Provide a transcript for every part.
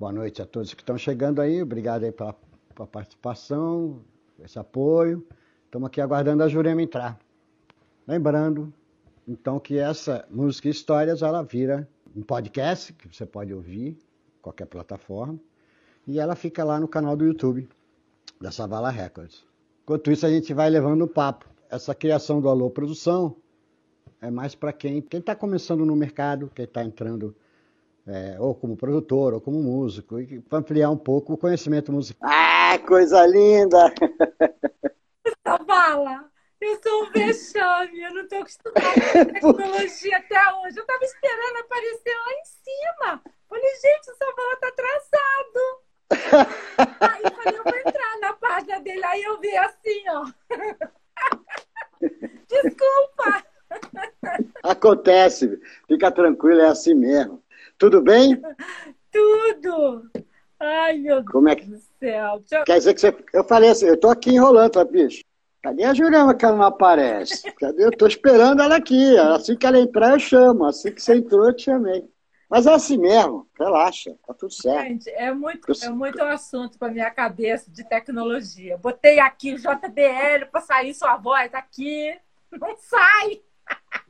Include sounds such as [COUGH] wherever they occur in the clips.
Boa noite a todos que estão chegando aí. Obrigado aí pela, pela participação, esse apoio. Estamos aqui aguardando a Jurema entrar. Lembrando, então, que essa música e histórias ela vira um podcast que você pode ouvir qualquer plataforma e ela fica lá no canal do YouTube da Savala Records. Enquanto isso, a gente vai levando o papo. Essa criação do Alô Produção é mais para quem está começando no mercado, quem está entrando é, ou como produtor, ou como músico, e para ampliar um pouco o conhecimento musical. Ah, coisa linda! [LAUGHS] Savala, eu sou um vexame, eu não estou acostumada com [LAUGHS] tecnologia até hoje. Eu estava esperando aparecer lá em cima. Falei, gente, o Savala está atrasado. Aí falei, eu vou entrar na página dele, aí eu vi assim, ó. [LAUGHS] Desculpa. Acontece, fica tranquilo, é assim mesmo. Tudo bem? Tudo. Ai, meu Como é que... Deus do céu. Quer dizer que você... Eu falei assim, eu tô aqui enrolando, tá, bicho? Cadê a Jurema que ela não aparece? Cadê? Eu tô esperando ela aqui. Assim que ela entrar, eu chamo. Assim que você entrou, eu te chamei. Mas é assim mesmo, relaxa, tá tudo certo. Gente, é muito, é muito assunto para minha cabeça de tecnologia. Botei aqui o JBL para sair sua voz aqui, não sai. [LAUGHS]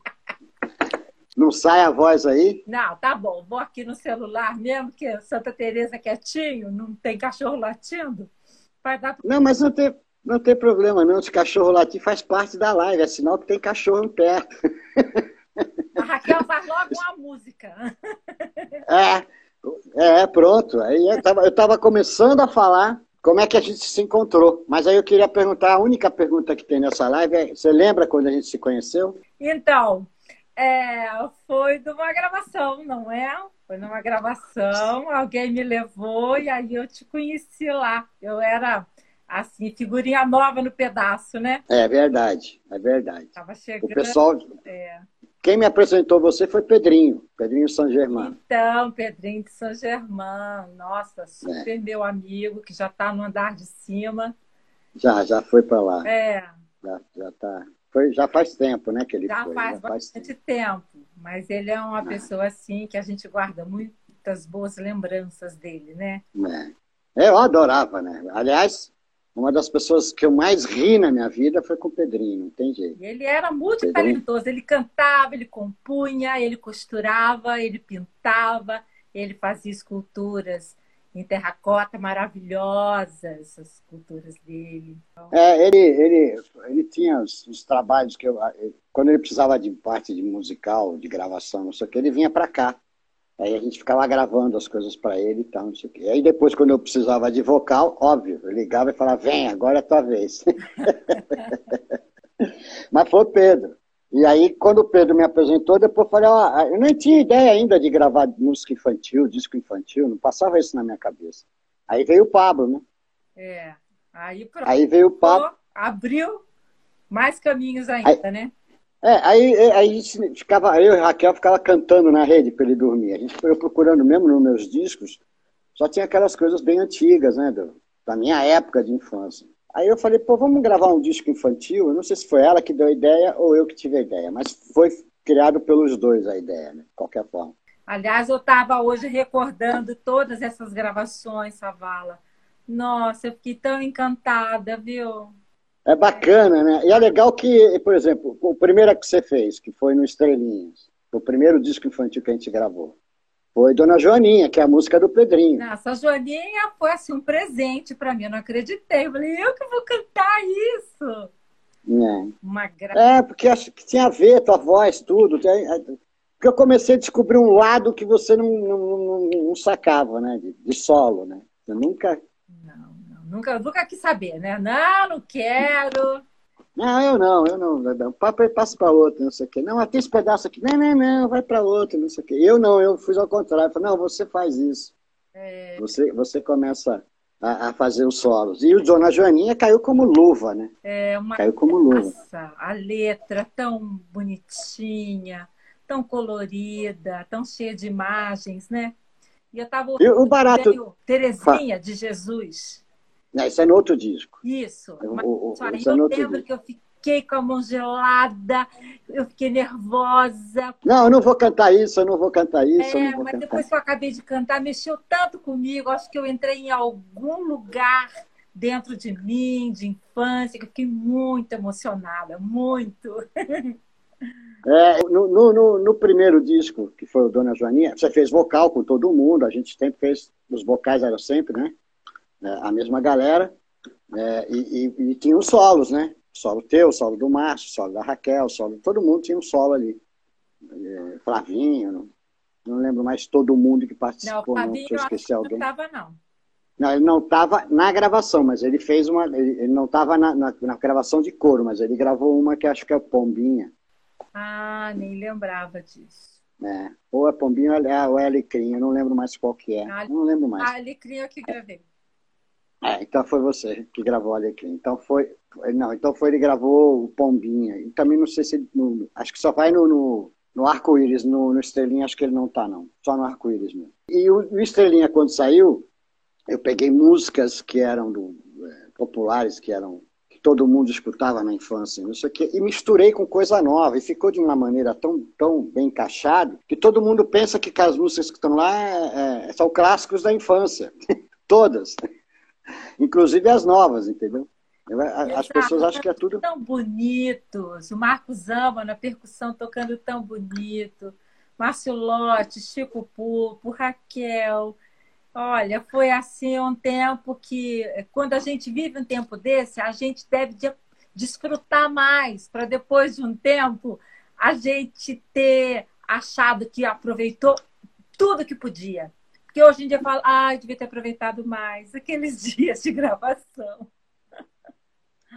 Não sai a voz aí? Não, tá bom. Vou aqui no celular mesmo, que Santa Teresa quietinho, não tem cachorro latindo. Vai dar... Não, mas não tem, não tem problema não. Se cachorro latir faz parte da live, é sinal que tem cachorro perto. A Raquel faz logo uma música. [LAUGHS] É, é pronto. Aí eu estava eu tava começando a falar como é que a gente se encontrou. Mas aí eu queria perguntar, a única pergunta que tem nessa live é, você lembra quando a gente se conheceu? Então, é, foi de uma gravação, não é? Foi numa gravação, alguém me levou e aí eu te conheci lá. Eu era, assim, figurinha nova no pedaço, né? É verdade, é verdade. Tava chegando. O pessoal. É. Quem me apresentou você foi Pedrinho, Pedrinho São Germano. Então, Pedrinho de São Germano, nossa, super é. meu amigo, que já está no andar de cima. Já, já foi para lá. É. Já, já tá. Foi, já faz tempo, né, que ele já foi. Faz já faz bastante tempo. tempo. Mas ele é uma ah. pessoa assim que a gente guarda muitas boas lembranças dele, né? É. Eu adorava, né? Aliás, uma das pessoas que eu mais ri na minha vida foi com o Pedrinho, não tem jeito. Ele era muito talentoso, ele cantava, ele compunha, ele costurava, ele pintava, ele fazia esculturas em terracota maravilhosas, essas esculturas dele. É, ele, ele, ele tinha os, os trabalhos que eu. Quando ele precisava de parte de musical, de gravação, não sei o que, ele vinha para cá. Aí a gente ficava gravando as coisas para ele e tal, não sei o quê. Aí depois, quando eu precisava de vocal, óbvio, eu ligava e falava, vem, agora é tua vez. [LAUGHS] Mas foi o Pedro. E aí, quando o Pedro me apresentou, depois eu falei, ó, eu nem tinha ideia ainda de gravar música infantil, disco infantil, não passava isso na minha cabeça. Aí veio o Pablo, né? É. Aí, pronto. aí veio o Pablo. Abriu mais caminhos ainda, aí, né? É, aí, aí a gente ficava, eu e Raquel ficava cantando na rede para ele dormir. A gente foi procurando mesmo nos meus discos, só tinha aquelas coisas bem antigas, né, do, da minha época de infância. Aí eu falei, pô, vamos gravar um disco infantil? Eu não sei se foi ela que deu a ideia ou eu que tive a ideia, mas foi criado pelos dois a ideia, né, de qualquer forma. Aliás, eu estava hoje recordando todas essas gravações, Savala. Nossa, eu fiquei tão encantada, viu? É bacana, né? E é legal que, por exemplo, o primeiro que você fez, que foi no Estrelinhas, o primeiro disco infantil que a gente gravou, foi Dona Joaninha, que é a música do Pedrinho. Nossa, a Joaninha foi assim um presente para mim, eu não acreditei. Eu falei, eu que vou cantar isso. É, Uma gra... é porque acho que tinha a ver tua voz, tudo. É, porque eu comecei a descobrir um lado que você não, não, não, não sacava, né? De, de solo, né? Eu nunca Nunca, nunca quis saber, né? Não, não quero. Não, eu não, eu não. O papo passa para outro, não sei o quê. Não, tem esse pedaço aqui. Não, não, não, vai para outro, não sei o quê. Eu não, eu fiz ao contrário. Falei, não, você faz isso. É... Você, você começa a, a, fazer os solos. E o Dona Joaninha caiu como luva, né? É, uma... Caiu como luva. Nossa, a letra tão bonitinha, tão colorida, tão cheia de imagens, né? E eu estava ouvindo o barato... Terezinha de Jesus. Não, isso é no outro disco. Isso. O, o, aí isso é eu no lembro disco. que eu fiquei com a mão gelada, eu fiquei nervosa. Não, eu não vou cantar isso, eu não vou cantar isso. É, mas cantar. depois que eu acabei de cantar, mexeu tanto comigo, acho que eu entrei em algum lugar dentro de mim, de infância, que eu fiquei muito emocionada, muito. É, no, no, no, primeiro disco, que foi o Dona Joaninha, você fez vocal com todo mundo, a gente sempre fez, os vocais eram sempre, né? É, a mesma galera, é, e, e, e, tinha os solos, né? Solo teu, solo do Márcio, solo da Raquel, solo, todo mundo tinha um solo ali. É, Flavinho, não, não, lembro mais todo mundo que participou, não, não se eu esqueci alguém. Não estava, não. Não, ele não estava na gravação, mas ele fez uma. Ele, ele não estava na, na, na, gravação de coro, mas ele gravou uma que acho que é Pombinha. Ah, nem lembrava disso. É. Ou é Pombinha ou é Alecrim, eu não lembro mais qual que é. A, não lembro mais. A Alecrim é que gravei. É, então foi você que gravou Alecrim. Então foi. Não, então foi ele gravou o Pombinha. E também não sei se. No, acho que só vai no, no, no arco-íris, no, no Estrelinha, acho que ele não tá, não. Só no arco-íris mesmo. E o, o Estrelinha, quando saiu, eu peguei músicas que eram do, é, populares, que eram todo mundo escutava na infância, não sei o quê, e misturei com coisa nova, e ficou de uma maneira tão, tão bem encaixado que todo mundo pensa que as músicas que estão lá é, é, são clássicos da infância. [LAUGHS] Todas. Inclusive as novas, entendeu? As pessoas acham que é tudo. Tão bonitos. O Marcos Ama na percussão tocando tão bonito. Márcio Lotte, Chico Pupo, Raquel, Olha, foi assim um tempo que, quando a gente vive um tempo desse, a gente deve desfrutar mais, para depois de um tempo a gente ter achado que aproveitou tudo que podia. Porque hoje em dia eu falo, ah, devia ter aproveitado mais aqueles [LAUGHS] dias de gravação.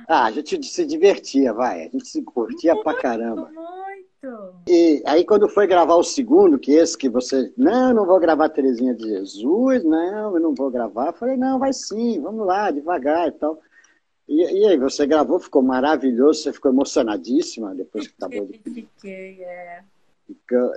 Ah, a gente se divertia, vai. A gente se curtia muito, pra caramba. Muito. E aí, quando foi gravar o segundo, que esse que você. Não, não vou gravar Terezinha de Jesus, não, eu não vou gravar. Eu falei, não, vai sim, vamos lá, devagar e tal. E, e aí, você gravou, ficou maravilhoso, você ficou emocionadíssima depois que acabou de. Fiquei, é. Ficou...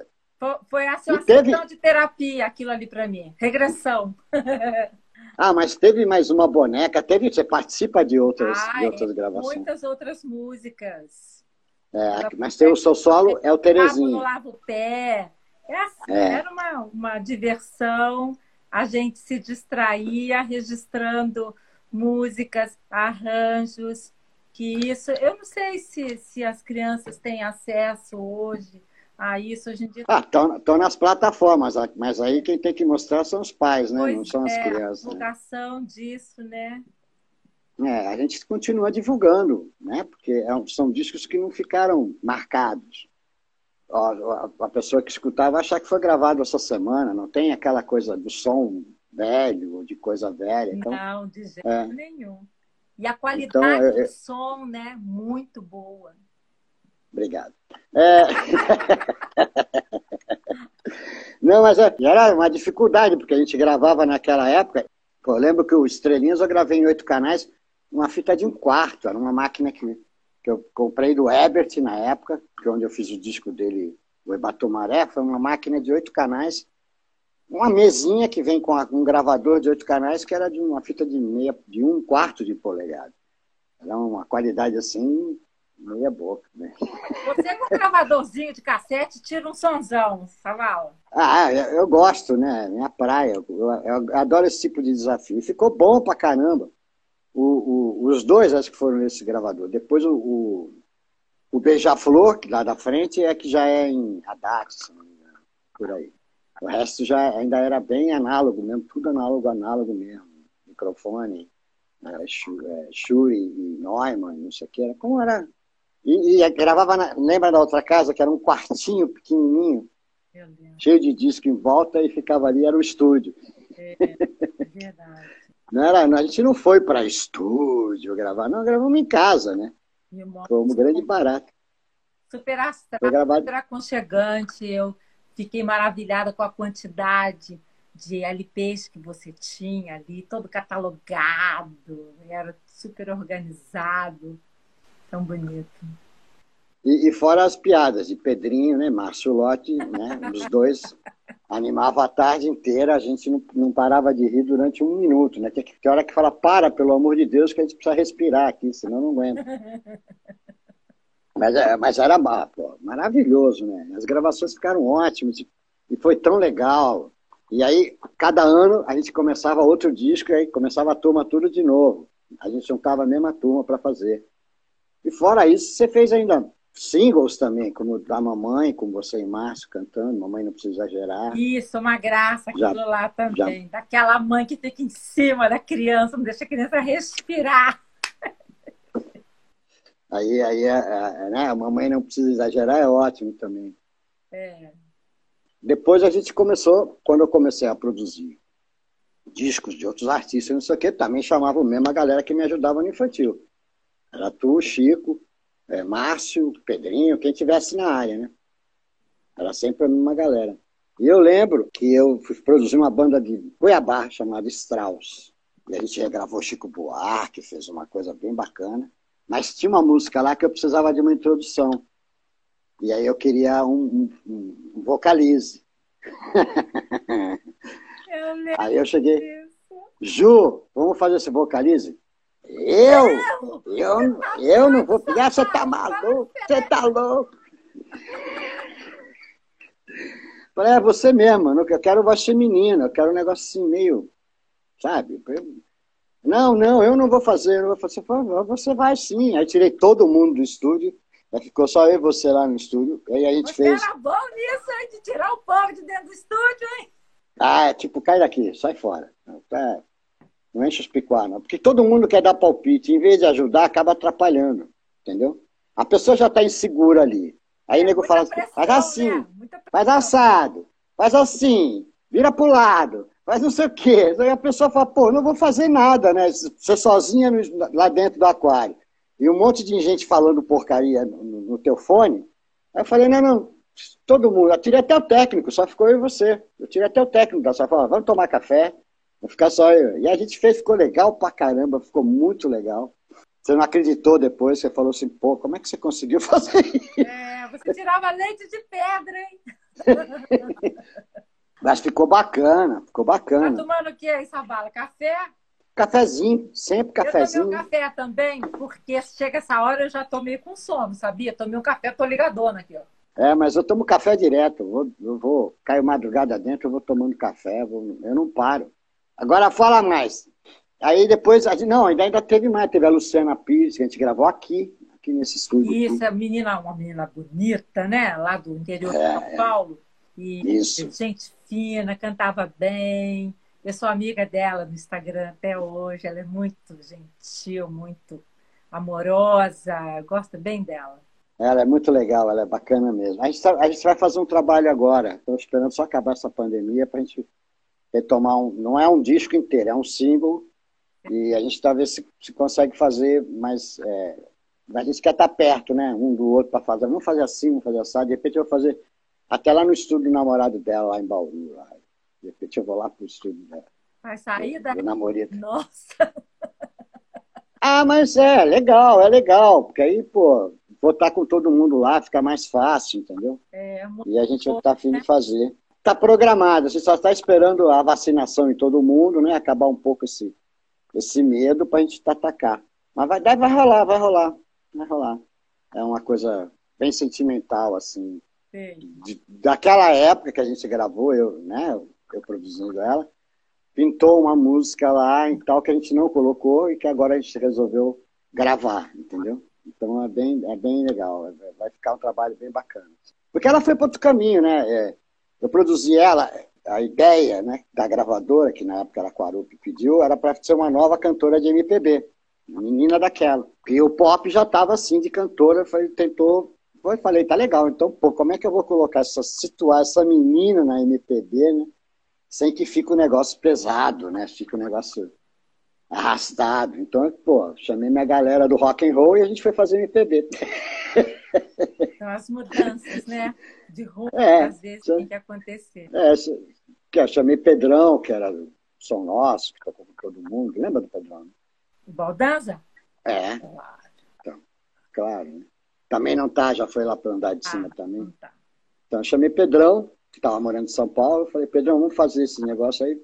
Foi, assim, uma teve... sessão de terapia aquilo ali para mim. Regressão. [LAUGHS] Ah, mas teve mais uma boneca, teve, você participa de outras, ah, de outras gravações. Muitas outras músicas. É, mas tem o seu solo, é o Terezinho. Lava o pé. É assim, é. Era uma, uma diversão, a gente se distraía registrando músicas, arranjos, que isso, eu não sei se, se as crianças têm acesso hoje a isso hoje em dia. Ah, estão nas plataformas, mas aí quem tem que mostrar são os pais, né? Pois não são as é, crianças. A divulgação né? disso, né? É, a gente continua divulgando, né? Porque é são discos que não ficaram marcados. A pessoa que escutava achar que foi gravado essa semana, não tem aquela coisa do som velho ou de coisa velha. Então, não, de jeito é. nenhum. E a qualidade então, é, do som, né? Muito boa. Obrigado. É... [LAUGHS] Não, mas é, era uma dificuldade, porque a gente gravava naquela época. Pô, eu lembro que o Estrelinhas eu gravei em oito canais, uma fita de um quarto, era uma máquina que, que eu comprei do Ebert na época, que é onde eu fiz o disco dele, o Ebatumaré, foi uma máquina de oito canais, uma mesinha que vem com um gravador de oito canais, que era de uma fita de meia, de um quarto de polegada. Era uma qualidade assim meia boca, né? Você com um gravadorzinho de cassete tira um sonzão, Saval. Ah, eu, eu, gosto, né? Minha praia. Eu, eu, adoro esse tipo de desafio. Ficou bom pra caramba. O, o, os dois acho que foram nesse gravador. Depois o, o, o Beija-Flor, lá da frente, é que já é em Haddad, por aí. O resto já ainda era bem análogo mesmo, tudo análogo, análogo mesmo. Microfone, é, Shure e Neumann, não sei o que. Era, como era e, e gravava, na, lembra da outra casa, que era um quartinho pequenininho, cheio de disco em volta, e ficava ali, era o estúdio. É, é verdade. [LAUGHS] Não era, a gente não foi para estúdio gravar, não, gravamos em casa, né? Foi um grande barato. Super astral, super aconchegante. Eu fiquei maravilhada com a quantidade de LPs que você tinha ali, todo catalogado, era super organizado. Tão bonito. E, e, fora as piadas de Pedrinho, né? Márcio Lotti, né? Os dois animavam a tarde inteira, a gente não, não parava de rir durante um minuto, né? Tem, hora que fala, para, pelo amor de Deus, que a gente precisa respirar aqui, senão não aguenta. Mas, é, mas era pô, maravilhoso, né? As gravações ficaram ótimas e foi tão legal. E aí, cada ano, a gente começava outro disco e aí começava a turma tudo de novo. A gente juntava a mesma turma para fazer. E fora isso, você fez ainda singles também, como da mamãe, com você e Márcio cantando, Mamãe Não Precisa Exagerar. Isso, uma graça aquilo já, lá também. Já... Daquela mãe que fica em cima da criança, não deixa a criança respirar. [LAUGHS] Aí, aí é, é, né? a Mamãe Não Precisa Exagerar é ótimo também. É. Depois a gente começou, quando eu comecei a produzir discos de outros artistas, não sei o quê, também chamava mesmo a galera que me ajudava no infantil. Era tu, Chico, é, Márcio, Pedrinho, quem tivesse na área, né? Era sempre a mesma galera. E eu lembro que eu fui produzir uma banda de Cuiabá chamada Strauss. E a gente regravou Chico Buarque, fez uma coisa bem bacana. Mas tinha uma música lá que eu precisava de uma introdução. E aí eu queria um, um, um vocalize. Eu [LAUGHS] aí eu cheguei, Ju, vamos fazer esse vocalize? Eu? Eu, eu não vou pegar, você tá maluco, você tá louco. Falei, é você mesmo, eu quero voz feminina, eu quero um negócio assim meio, sabe? Não, não, eu não vou fazer, eu vou fazer. Você vai sim. Aí tirei todo mundo do estúdio, aí ficou só eu e você lá no estúdio. Aí a gente você fez. era bom nisso, hein, de tirar o povo de dentro do estúdio, hein? Ah, é tipo, cai daqui, sai fora. É, não enche os picuar, não. Porque todo mundo quer dar palpite. Em vez de ajudar, acaba atrapalhando. Entendeu? A pessoa já está insegura ali. Aí é, o nego fala assim, faz assim, né? faz assado, faz assim, vira pro lado, faz não sei o quê. Aí a pessoa fala, pô, não vou fazer nada, né? Você sozinha no, lá dentro do aquário. E um monte de gente falando porcaria no, no teu fone. Aí eu falei, não, não, todo mundo. Eu tirei até o técnico, só ficou eu e você. Eu tirei até o técnico da sua fala, vamos tomar café. Vou ficar só eu. E a gente fez, ficou legal pra caramba, ficou muito legal. Você não acreditou depois, você falou assim, pô, como é que você conseguiu [LAUGHS] fazer isso? É, você tirava leite de pedra, hein? [LAUGHS] Mas ficou bacana, ficou bacana. Tá tomando o que aí, Sabala? Café? Cafezinho, sempre cafezinho. Eu tomei um café também, porque chega essa hora eu já tomei com sono, sabia? Tomei um café, tô ligadona aqui, ó. É, mas eu tomo café direto. Eu vou, eu vou caio madrugada dentro, eu vou tomando café, vou, eu não paro. Agora fala mais. Aí depois, não, ainda, ainda teve mais. Teve a Luciana Pires, que a gente gravou aqui, aqui nesse estúdio. Isso, a menina, uma menina bonita, né? Lá do interior é, de São Paulo. E isso. gente fina, cantava bem. Eu sou amiga dela no Instagram até hoje. Ela é muito gentil, muito amorosa. Gosto bem dela. Ela é muito legal, ela é bacana mesmo. A gente, tá, a gente vai fazer um trabalho agora. Estou esperando só acabar essa pandemia para a gente retomar um. Não é um disco inteiro, é um single. E a gente está vendo se, se consegue fazer, mas é, a gente quer estar tá perto, né? Um do outro para fazer. Vamos fazer assim, vamos fazer assim. De repente eu vou fazer até lá no estúdio do namorado dela, lá em Bauru. Lá. De repente eu vou lá para o estúdio dela. Vai sair da. namorado. Nossa! Ah, mas é legal, é legal, porque aí, pô, botar com todo mundo lá fica mais fácil, entendeu? É, e a gente está afim de fazer. Está programado, a gente só está esperando a vacinação em todo mundo, né? Acabar um pouco esse, esse medo para a gente atacar. Mas vai, vai rolar, vai rolar, vai rolar. É uma coisa bem sentimental, assim. De, daquela época que a gente gravou, eu, né? Eu produzindo ela, pintou uma música lá e tal que a gente não colocou e que agora a gente resolveu gravar, entendeu? Então é bem, é bem legal, vai ficar um trabalho bem bacana. Porque ela foi para outro caminho, né? É, eu produzi ela, a ideia né, da gravadora, que na época era a Quarup pediu, era para ser uma nova cantora de MPB, uma menina daquela. E o pop já estava assim de cantora, foi, tentou. Foi, falei, tá legal, então, pô, como é que eu vou colocar essa, situar essa menina na MPB, né? Sem que fique um negócio pesado, né? Fica um negócio arrastado. Então, pô, chamei minha galera do rock and roll e a gente foi fazer MPB. [LAUGHS] Então, as mudanças, né? De roupa, é, às vezes, tem que acontecer. É, que eu chamei Pedrão, que era som nosso, que tocou com todo mundo. Lembra do Pedrão? O Baldanza? É. Claro. Então, claro. Né? Também não tá, já foi lá para andar de ah, cima também. Tá. Então, eu chamei Pedrão, que estava morando em São Paulo. Falei, Pedrão, vamos fazer esse negócio aí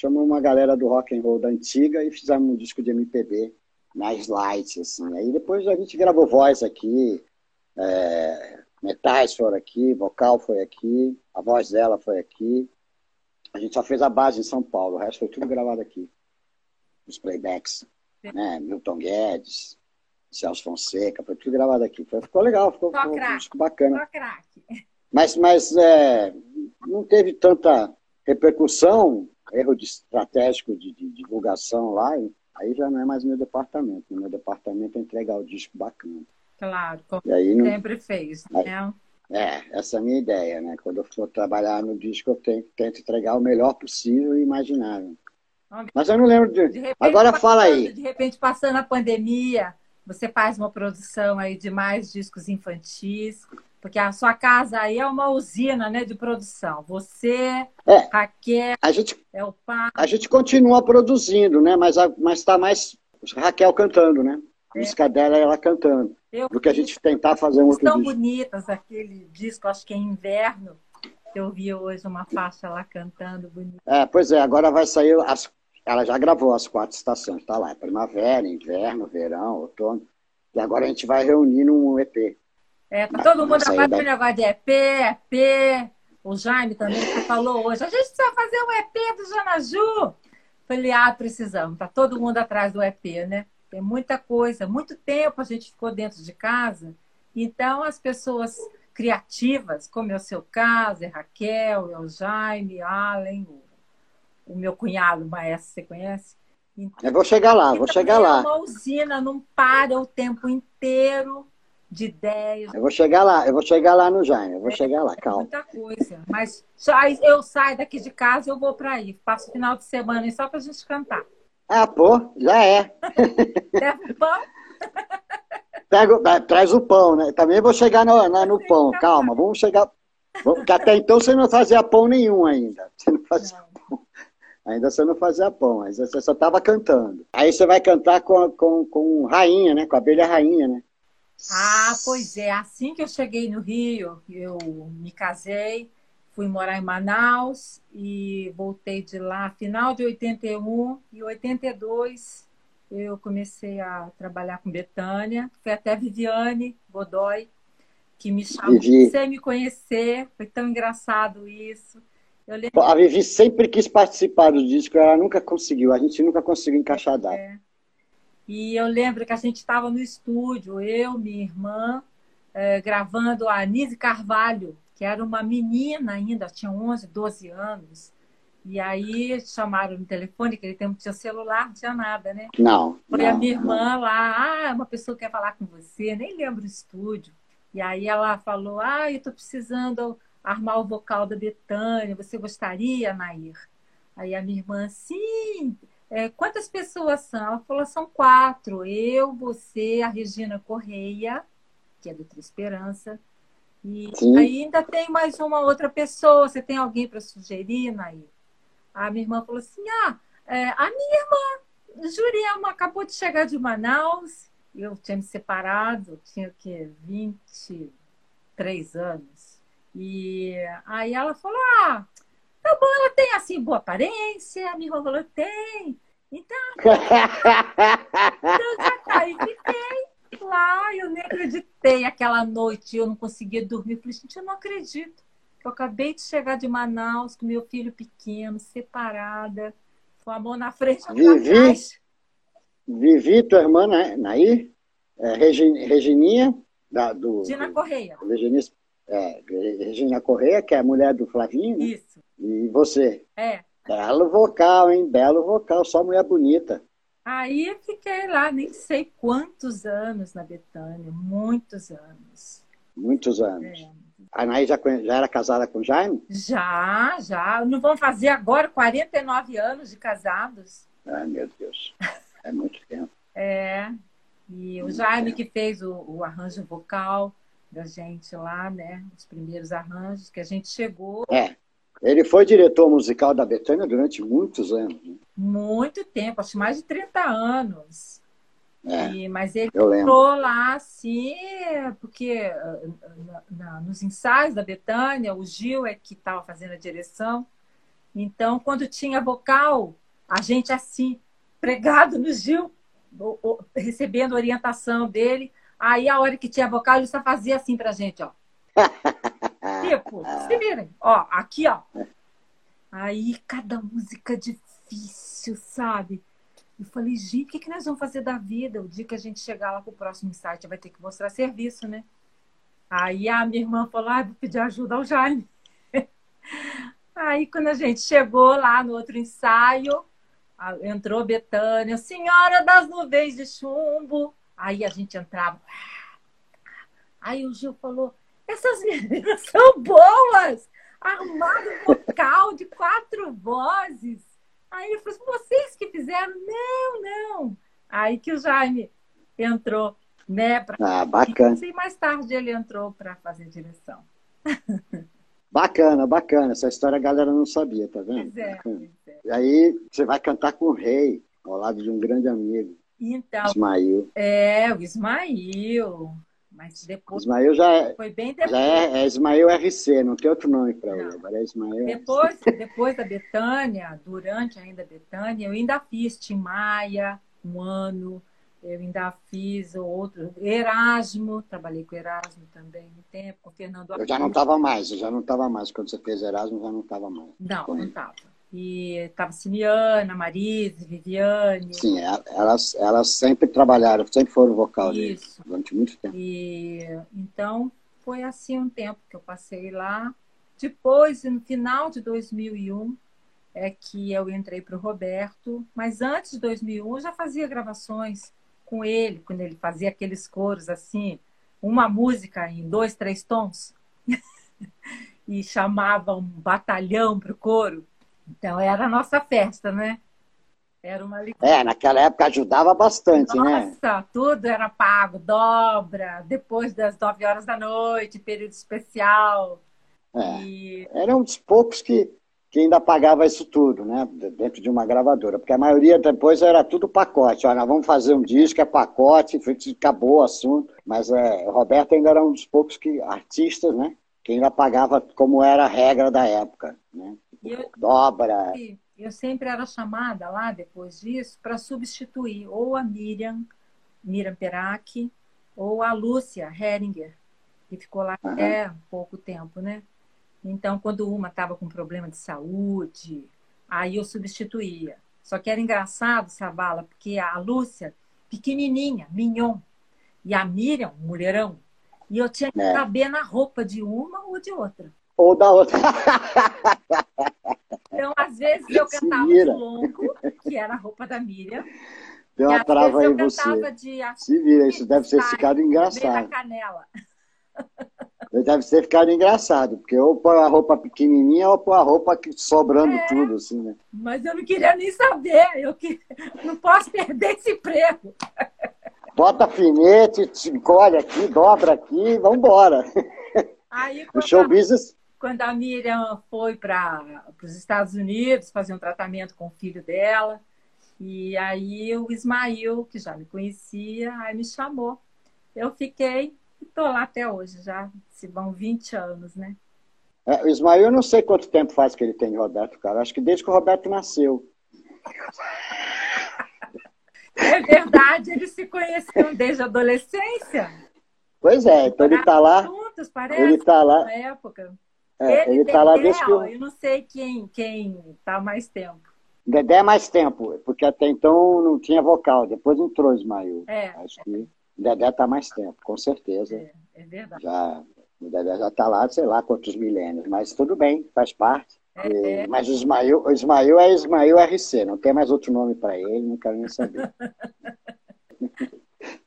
chamamos uma galera do rock and roll da antiga e fizemos um disco de MPB mais light, assim. Aí depois a gente gravou voz aqui, é, metais foram aqui, vocal foi aqui, a voz dela foi aqui. A gente só fez a base em São Paulo, o resto foi tudo gravado aqui. Os playbacks, né? Milton Guedes, Celso Fonseca, foi tudo gravado aqui. Foi, ficou legal, ficou, ficou um disco bacana. Mas, mas é, não teve tanta repercussão, erro de estratégico de, de, divulgação lá, aí já não é mais meu departamento. No meu departamento é entregar o disco bacana. Claro, como não... sempre fez, né? É, essa é a minha ideia, né? Quando eu for trabalhar no disco, eu tenho, tento entregar o melhor possível e imaginável. Mas eu não lembro de. de Agora passando, fala aí. De repente, passando a pandemia, você faz uma produção aí de mais discos infantis, porque a sua casa aí é uma usina, né, de produção. Você, é, Raquel, a gente, é o pai. A gente continua produzindo, né? Mas mas está mais Raquel cantando, né? A é. música dela é ela cantando. Eu do que a gente tentar fazer um outro tão disco. bonitas aquele disco, acho que é inverno. Eu vi hoje uma faixa lá cantando bonita. É, pois é, agora vai sair as ela já gravou as quatro estações, tá lá, é primavera, inverno, verão, outono. E agora a gente vai reunir num EP. É, tá todo mundo atrás do negócio de EP, EP. O Jaime também falou hoje. A gente precisa fazer um EP do Janaju. Falei, ah, precisamos. Tá todo mundo atrás do EP, né? Tem muita coisa. Muito tempo a gente ficou dentro de casa. Então, as pessoas criativas, como é o seu caso, é Raquel, é o Jaime, Allen, o, meu cunhado, o Maestro, você conhece? Então, Eu vou chegar lá, vou chegar lá. É uma usina, não para o tempo inteiro de ideias. Eu vou chegar lá, eu vou chegar lá no Jaime, eu vou é, chegar lá, calma. muita coisa. Mas eu saio daqui de casa eu vou para aí. Passo o final de semana aí só para a gente cantar. Ah, pô, já é. [LAUGHS] Leva o pão? Pego, traz o pão, né? Também vou chegar no, no, no pão, calma, vamos chegar. Porque até então você não fazia pão nenhum ainda. Você não fazia não. pão. Ainda você não fazia pão, mas você só estava cantando. Aí você vai cantar com, com, com rainha, né? Com a abelha rainha, né? Ah, pois é. Assim que eu cheguei no Rio, eu me casei, fui morar em Manaus e voltei de lá final de 81 e 82 eu comecei a trabalhar com Betânia. Foi até Viviane Godoy que me chamou Vivi. sem me conhecer. Foi tão engraçado isso. Lembro... A Vivi sempre quis participar do disco, ela nunca conseguiu. A gente nunca conseguiu encaixar a data. É. E eu lembro que a gente estava no estúdio, eu, minha irmã, é, gravando a Anise Carvalho, que era uma menina ainda, tinha 11, 12 anos. E aí chamaram no telefone, que ele tempo tinha celular, não tinha nada, né? Não. Foi não, a minha irmã não. lá, ah, uma pessoa quer falar com você, nem lembro o estúdio. E aí ela falou, ah, eu estou precisando armar o vocal da Betânia, você gostaria, Nair? Aí a minha irmã, sim, é, quantas pessoas são? Ela falou, são quatro. Eu, você, a Regina Correia, que é do Tri Esperança. E Sim. ainda tem mais uma outra pessoa. Você tem alguém para sugerir, Naí? A minha irmã falou assim: ah, é, a minha irmã, Jurema, acabou de chegar de Manaus. Eu tinha me separado, tinha o quê? 23 anos. E aí ela falou: ah, Tá bom, ela tem assim boa aparência, a minha irmã falou, tem. Então, então já tá, e fiquei lá, eu nem acreditei aquela noite, eu não conseguia dormir. falei, gente, eu não acredito. Eu acabei de chegar de Manaus com meu filho pequeno, separada, com a mão na frente e Vivi, Vivi, tua irmã? Nair, é, Regininha, da, do. Gina Correia. É, Regina Correia, que é a mulher do Flavinho. Né? Isso. E você? É. Belo vocal, hein? Belo vocal, só mulher bonita. Aí fiquei lá, nem sei quantos anos na Betânia, muitos anos. Muitos anos. É. A Anaí já, já era casada com o Jaime? Já, já. Não vão fazer agora 49 anos de casados. Ai, meu Deus. É muito tempo. é. E o Jaime que fez o, o arranjo vocal da gente lá, né? Os primeiros arranjos que a gente chegou. É. Ele foi diretor musical da Betânia durante muitos anos. Né? Muito tempo, acho mais de 30 anos. É, e, mas ele entrou lá assim, porque na, na, nos ensaios da Betânia, o Gil é que estava fazendo a direção. Então, quando tinha vocal, a gente assim, pregado no Gil, recebendo orientação dele. Aí a hora que tinha vocal, ele só fazia assim pra gente, ó. [LAUGHS] tipo, se virem. Ó, aqui, ó. Aí cada música difícil, sabe? Eu falei, gente, o que, que nós vamos fazer da vida? O dia que a gente chegar lá pro próximo site, vai ter que mostrar serviço, né? Aí a minha irmã falou, ah, vou pedir ajuda ao Jaime. [LAUGHS] Aí quando a gente chegou lá no outro ensaio, entrou Betânia, Senhora das Nuvens de Chumbo. Aí a gente entrava. Aí o Gil falou: essas meninas [LAUGHS] são boas! Armado vocal de quatro vozes. Aí eu falei: vocês que fizeram? Não, não. Aí que o Jaime entrou, né? Pra... Ah, bacana. E mais tarde ele entrou para fazer direção. [LAUGHS] Bacana, bacana. Essa história a galera não sabia, tá vendo? Pois é, pois é. E aí você vai cantar com o rei, ao lado de um grande amigo. Então, Ismail. É, o Ismail. Mas depois. Ismail já é. Foi bem depois. Já é, é Ismail RC, não tem outro nome para ele. Agora é Ismail depois, RC. Depois da Betânia, durante ainda a Betânia, eu ainda fiz Tim Maia um ano. Eu ainda fiz outro. Erasmo, trabalhei com Erasmo também um tempo, com Fernando Eu já não estava mais, eu já não estava mais. Quando você fez Erasmo, já não estava mais. Não, não estava. E estava Simiana, Marise, Viviane. Sim, é, elas, elas sempre trabalharam, sempre foram vocal Isso. durante muito tempo. E, então, foi assim um tempo que eu passei lá. Depois, no final de 2001, é que eu entrei para o Roberto, mas antes de 2001 eu já fazia gravações com ele, quando ele fazia aqueles coros assim, uma música em dois, três tons, [LAUGHS] e chamava um batalhão para o coro. Então era a nossa festa, né? Era uma É, naquela época ajudava bastante, Nossa, né? Nossa, tudo era pago, dobra, depois das nove horas da noite, período especial. É. E... Era um dos poucos que que ainda pagava isso tudo, né? Dentro de uma gravadora. Porque a maioria depois era tudo pacote. Olha, vamos fazer um disco, é pacote, acabou o assunto. Mas é, o Roberto ainda era um dos poucos que, artistas, né? Que ainda pagava como era a regra da época. Né? Eu, Dobra. Eu sempre era chamada lá, depois disso, para substituir ou a Miriam, Miriam Perac, ou a Lúcia Heringer, que ficou lá uhum. até pouco tempo, né? Então, quando uma estava com problema de saúde, aí eu substituía. Só que era engraçado, Savala, porque a Lúcia, pequenininha, mignon, e a Miriam, mulherão, e eu tinha que é. caber na roupa de uma ou de outra. Ou da outra. [LAUGHS] então, às vezes, eu cantava de longo, que era a roupa da Miriam. Deu uma trava aí você. De... Se vira, isso deve ter ficado engraçado. canela. Deve ter ficado engraçado, porque ou põe a roupa pequenininha ou põe a roupa sobrando é, tudo, assim, né? Mas eu não queria nem saber, eu que... não posso perder esse emprego. Bota alfinete, encolhe aqui, dobra aqui, vamos embora. Aí, [LAUGHS] o show business... Quando a Miriam foi para os Estados Unidos fazer um tratamento com o filho dela, e aí o Ismael, que já me conhecia, aí me chamou. Eu fiquei Estou lá até hoje, já se vão 20 anos, né? É, o Ismael, eu não sei quanto tempo faz que ele tem de Roberto, cara. Acho que desde que o Roberto nasceu. [LAUGHS] É verdade, eles se conheceram desde a adolescência. Pois é, então ele está lá. Juntos, parece, ele está lá. Na época. É, ele está lá desde que. Eu... eu não sei quem quem está mais tempo. Dedé é mais tempo, porque até então não tinha vocal. Depois entrou Ismael. É. Acho que. O Dedé está mais tempo, com certeza. É, é verdade. Já, o Dedé já está lá, sei lá quantos milênios, mas tudo bem, faz parte. É, e, é. Mas o Ismael, o Ismael é Ismael RC, não tem mais outro nome para ele, não quero nem saber. [LAUGHS]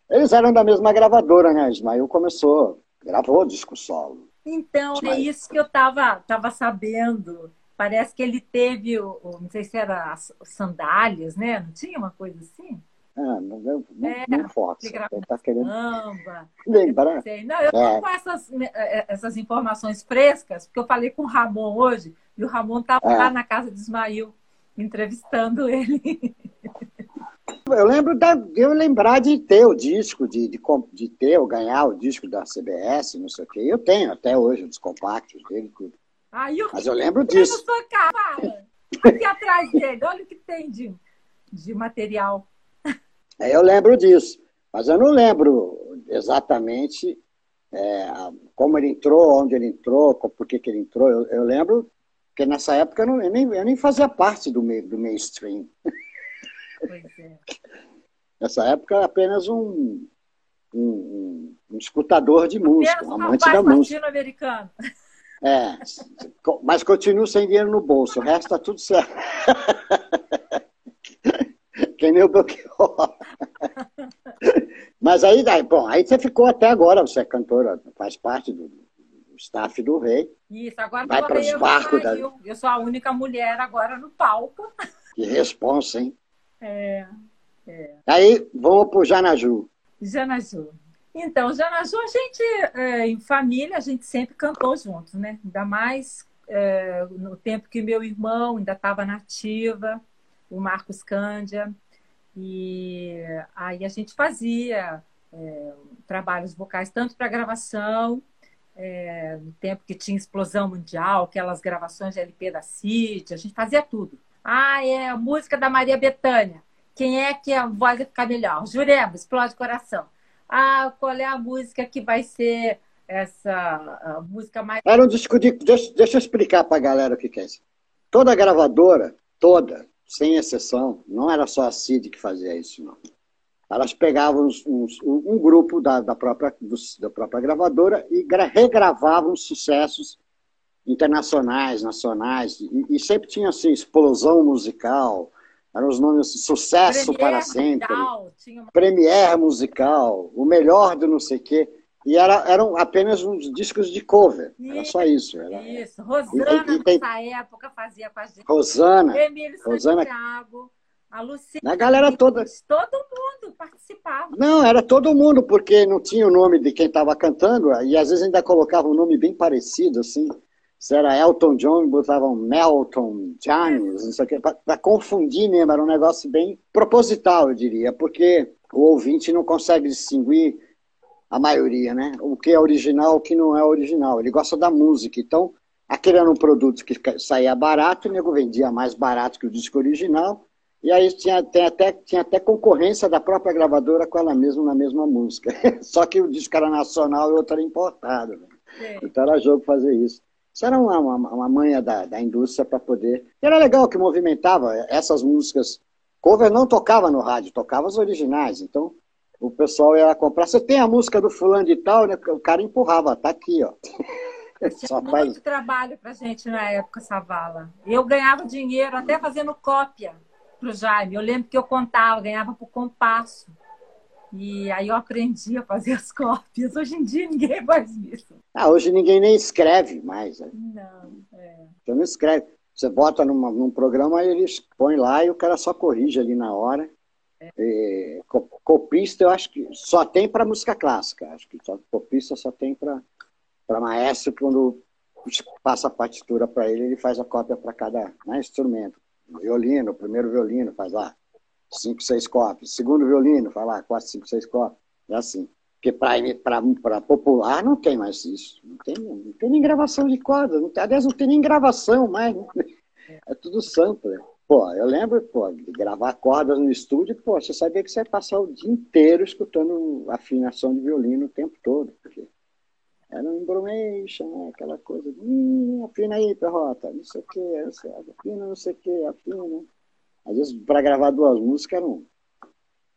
Eles eram da mesma gravadora, né? Ismael começou, gravou disco solo. Então, é isso que eu estava tava sabendo. Parece que ele teve, o, não sei se era as sandálias, né? Não tinha uma coisa assim? Ah, não, não, é, não força. Tá querendo samba. lembrar. Não, eu é. com essas, eh, eh, essas informações frescas, porque eu falei com o Ramon hoje, e o Ramon estava é. lá na casa de Ismael, entrevistando ele. [LAUGHS] Eu lembro da, eu lembrar de ter o disco, de, de, de ter ou ganhar o disco da CBS, não sei o quê. Eu tenho até hoje os compactos dele, tudo. Ah, eu, Mas eu lembro disso. Sua cara. Aqui atrás dele, olha o que tem de, de material. É, eu lembro disso, mas eu não lembro exatamente é, como ele entrou, onde ele entrou, por que, que ele entrou. Eu, eu lembro que nessa época eu, não, eu, nem, eu nem fazia parte do, meio, do mainstream. Pois é. Nessa época era apenas um, um, um, escutador de música, um amante da música. americano É, mas continuo sem dinheiro no bolso, o resto está tudo certo. [LAUGHS] Que nem o Belchior. Mas aí, bom, aí você ficou até agora, você é cantora, faz parte do, do staff do rei. Isso, agora vai para os barcos. Da... Eu sou a única mulher agora no palco. Que responsa, hein? É, é. Aí, vamos para o Janaju. Janaju. Então, Janaju, a gente, é, em família, a gente sempre cantou juntos, né? Ainda mais é, no tempo que meu irmão ainda estava nativa, o Marcos Cândia. E aí a gente fazia é, trabalhos vocais, tanto para gravação, é, no tempo que tinha explosão mundial, aquelas gravações de LP da City, a gente fazia tudo. Ah, é a música da Maria Bethânia. Quem é que a voz vai ficar melhor? Jurema, explode coração. Ah, qual é a música que vai ser essa música mais. Era um disco de. Deixa, deixa eu explicar para a galera o que, é isso. Toda gravadora, toda, sem exceção, não era só a CID que fazia isso, não. Elas pegavam uns, uns, um grupo da, da, própria, do, da própria gravadora e regravavam sucessos internacionais, nacionais, e, e, sempre tinha assim, explosão musical, eram os nomes sucesso Premier para sempre, musical, uma... Premier musical, o melhor do não sei o quê. E era, eram apenas uns discos de cover. Isso, era só isso. Era, isso. Rosana, e, e tem... nessa época, fazia com a gente. Rosana. Emílio Rosana... Santiago. A Luciana. A galera toda. Todo mundo participava. Não, era todo mundo, porque não tinha o nome de quem estava cantando, e às vezes ainda colocava um nome bem parecido, assim. Se era Elton John, botavam Melton, Janis, não sei o quê, para confundir mesmo. Era um negócio bem proposital, eu diria, porque o ouvinte não consegue distinguir a maioria, né? O que é original, o que não é original. Ele gosta da música. Então, aquele era um produto que saía barato, o nego vendia mais barato que o disco original. E aí tinha, até, tinha até concorrência da própria gravadora com ela mesma na mesma música. [LAUGHS] Só que o disco era nacional e o outro era importado. Né? Então era jogo fazer isso. Isso era uma, uma, uma manha da, da indústria para poder. E era legal que movimentava essas músicas. Cover não tocava no rádio, tocava as originais. Então o pessoal ia comprar. Você tem a música do fulano de tal, né? O cara empurrava, tá aqui, ó. [LAUGHS] Só muito faz... trabalho pra gente na época, Savala. Eu ganhava dinheiro até fazendo cópia pro Jaime. Eu lembro que eu contava, ganhava por compasso. E aí eu aprendi a fazer as [LAUGHS] cópias. Hoje em dia ninguém [LAUGHS] faz isso. Ah, hoje ninguém nem escreve mais. Né? Não, é. Você não escreve. Você bota numa, num programa, eles põem lá e o cara só corrige ali na hora. É, copista eu acho que só tem para música clássica. Acho que só, copista só tem para maestro quando passa a partitura para ele, ele faz a cópia para cada né, instrumento. Violino, primeiro violino, faz lá cinco, seis cópias. Segundo violino, lá quatro, cinco, seis cópias. É assim. Porque para popular não tem mais isso. Não tem, não tem nem gravação de cordas. Não tem, aliás, não tem nem gravação mais. É tudo sampler. Pô, eu lembro, pô, de gravar cordas no estúdio, pô, você sabia que você ia passar o dia inteiro escutando afinação de violino o tempo todo, porque era um embromation, né? aquela coisa, hum, afina aí, perrota, não sei o que, afina não sei o que, afina. Às vezes, para gravar duas músicas, eram,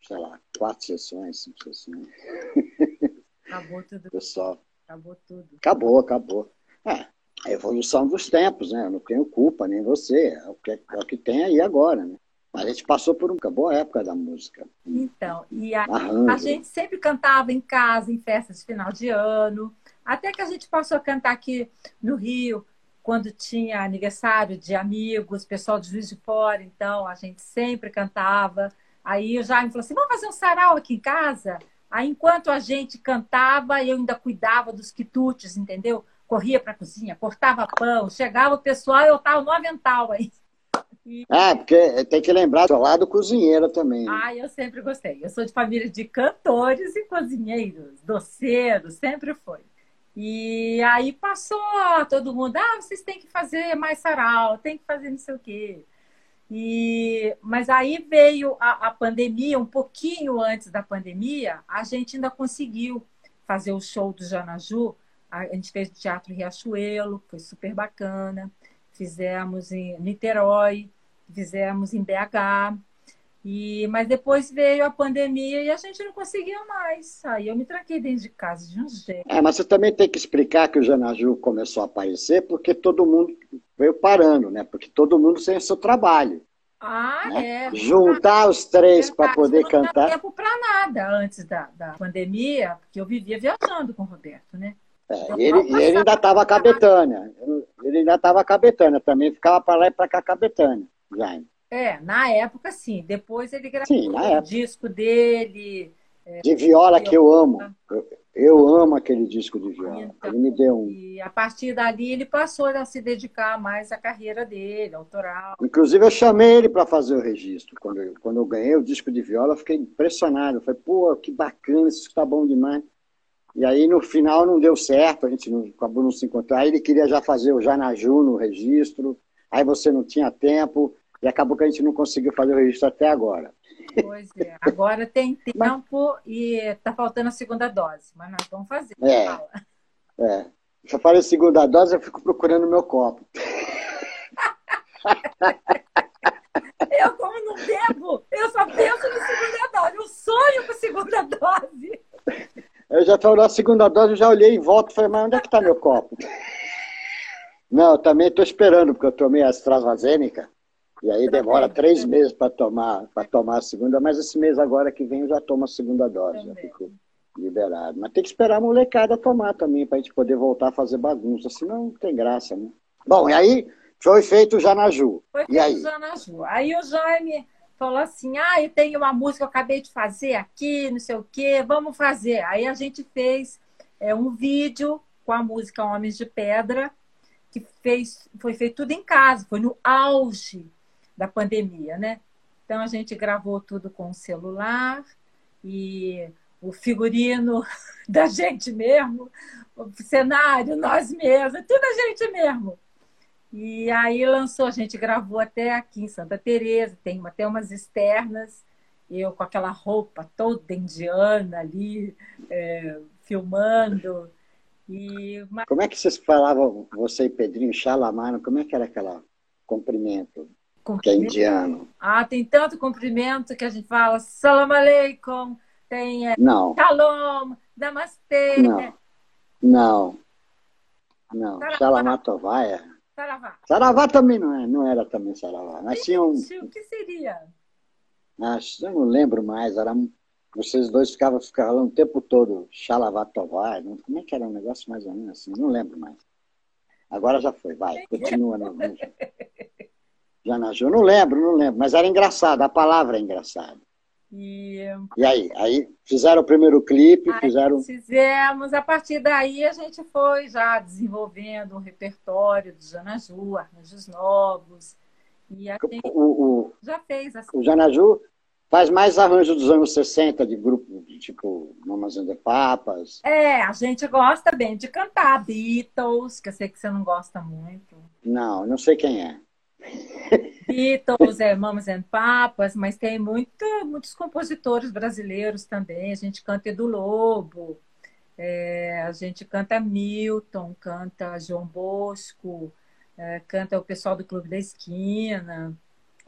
sei lá, quatro sessões, cinco sessões. Acabou tudo. Pessoal. Acabou tudo. Acabou, acabou. É, a evolução dos tempos, né? Eu não tenho culpa, nem você. É o que, é o que tem aí agora, né? Mas a gente passou por uma boa época da música. Então, e a, a, gente sempre cantava em casa, em festas de final de ano. Até que a gente passou a cantar aqui no Rio, quando tinha aniversário de amigos, pessoal de Juiz de Fora. Então, a gente sempre cantava. Aí o Jaime falou assim: vamos fazer um sarau aqui em casa? Aí, enquanto a gente cantava, eu ainda cuidava dos quitutes, entendeu? corria para a cozinha, cortava pão, chegava o pessoal e eu estava no avental aí. Ah, [LAUGHS] porque tem que lembrar do lado cozinheiro também. Ah, eu sempre gostei. Eu sou de família de cantores e cozinheiros, doceiros, sempre foi. E aí passou todo mundo, ah, vocês têm que fazer mais sarau, tem que fazer não sei o quê. E, mas aí veio a, a, pandemia, um pouquinho antes da pandemia, a gente ainda conseguiu fazer o show do Janaju. A, gente fez Teatro Riachuelo, foi super bacana. Fizemos em Niterói, fizemos em BH. E, mas depois veio a pandemia e a gente não conseguia mais. Aí eu me tranquei dentro de casa de um jeito. É, mas você também tem que explicar que o Janaju começou a aparecer porque todo mundo veio parando, né? Porque todo mundo tem seu trabalho. Ah, né? é. Juntar os três para poder não cantar. Não tempo para nada antes da, da pandemia, porque eu vivia viajando com o Roberto, né? É, ele, ele ainda estava com a Betânia. Ele ainda estava com a Betânia. Também ficava para lá e para cá com a Betânia, Jaime. É, na época sim. Depois ele gravou sim, o disco dele. É, de viola que eu amo. Eu, eu, amo aquele disco de viola. Então, ele me deu um. E a partir dali ele passou a se dedicar mais à carreira dele, autoral. Inclusive eu chamei ele para fazer o registro. Quando eu, quando eu ganhei o disco de viola, eu fiquei impressionado. Eu falei, pô, que bacana, isso está bom demais. E aí no final não deu certo, a gente não, acabou não se encontrar. Aí ele queria já fazer o Janaju no registro, aí você não tinha tempo. E acabou que a gente não conseguiu fazer o registro até agora. Pois é, agora tem [LAUGHS] tempo mas... e está faltando a segunda dose, mas nós vamos fazer. É, é. Se eu falei segunda dose, eu fico procurando meu copo. [LAUGHS] eu, como não bebo, eu só penso na segunda dose. Eu sonho com segunda dose. Eu já estou na segunda dose, eu já olhei em volta e falei, mas onde é que está meu copo? [LAUGHS] Não, eu também estou esperando, porque eu tomei a AstraZeneca. E aí demora três meses para tomar, tomar a segunda, mas esse mês agora que vem eu já tomo a segunda dose, já fico liberado. Mas tem que esperar a molecada tomar também, para a gente poder voltar a fazer bagunça, senão não tem graça, né? Bom, e aí foi feito o Janaju. Foi feito e aí? o Janaju. Aí o Jaime falou assim: ah, eu tenho uma música que eu acabei de fazer aqui, não sei o quê, vamos fazer. Aí a gente fez é, um vídeo com a música Homens de Pedra, que fez, foi feito tudo em casa, foi no auge da pandemia, né? Então a gente gravou tudo com o celular e o figurino [LAUGHS] da gente mesmo, o cenário, nós mesmos, tudo a gente mesmo. E aí lançou, a gente gravou até aqui em Santa Teresa, tem até umas externas, eu com aquela roupa toda indiana ali, é, filmando. E... Como é que vocês falavam, você e Pedrinho, Xalamano, como é que era aquela cumprimento? Que é indiano. Ah, tem tanto cumprimento que a gente fala salam aleikum, tem é, não. shalom, namastê. Não, não, não. Shalamatová é... Saravá. Saravá também não, é, não era também Saravá. Mas tinha um... O que seria? Acho, eu não lembro mais, era... Vocês dois ficavam falando o tempo todo Xalavatová, como é que era um negócio mais ou menos assim? Não lembro mais. Agora já foi, vai, continua. [LAUGHS] No... Janaju, não lembro, não lembro, mas era engraçado, a palavra é engraçada. E... e aí? Aí fizeram o primeiro clipe, aí fizeram. Fizemos, a partir daí a gente foi já desenvolvendo um repertório do Janaju, arranjos novos. E a gente o, o, já fez assim. O Janaju faz mais arranjo dos anos 60, de grupo tipo Mamas de Papas. É, a gente gosta bem de cantar Beatles, que eu sei que você não gosta muito. Não, não sei quem é. Beatles, é, Mamas and Papas, mas tem muito, muitos compositores brasileiros também. A gente canta Edu Lobo, é, a gente canta Milton, canta João Bosco, é, canta o pessoal do Clube da Esquina.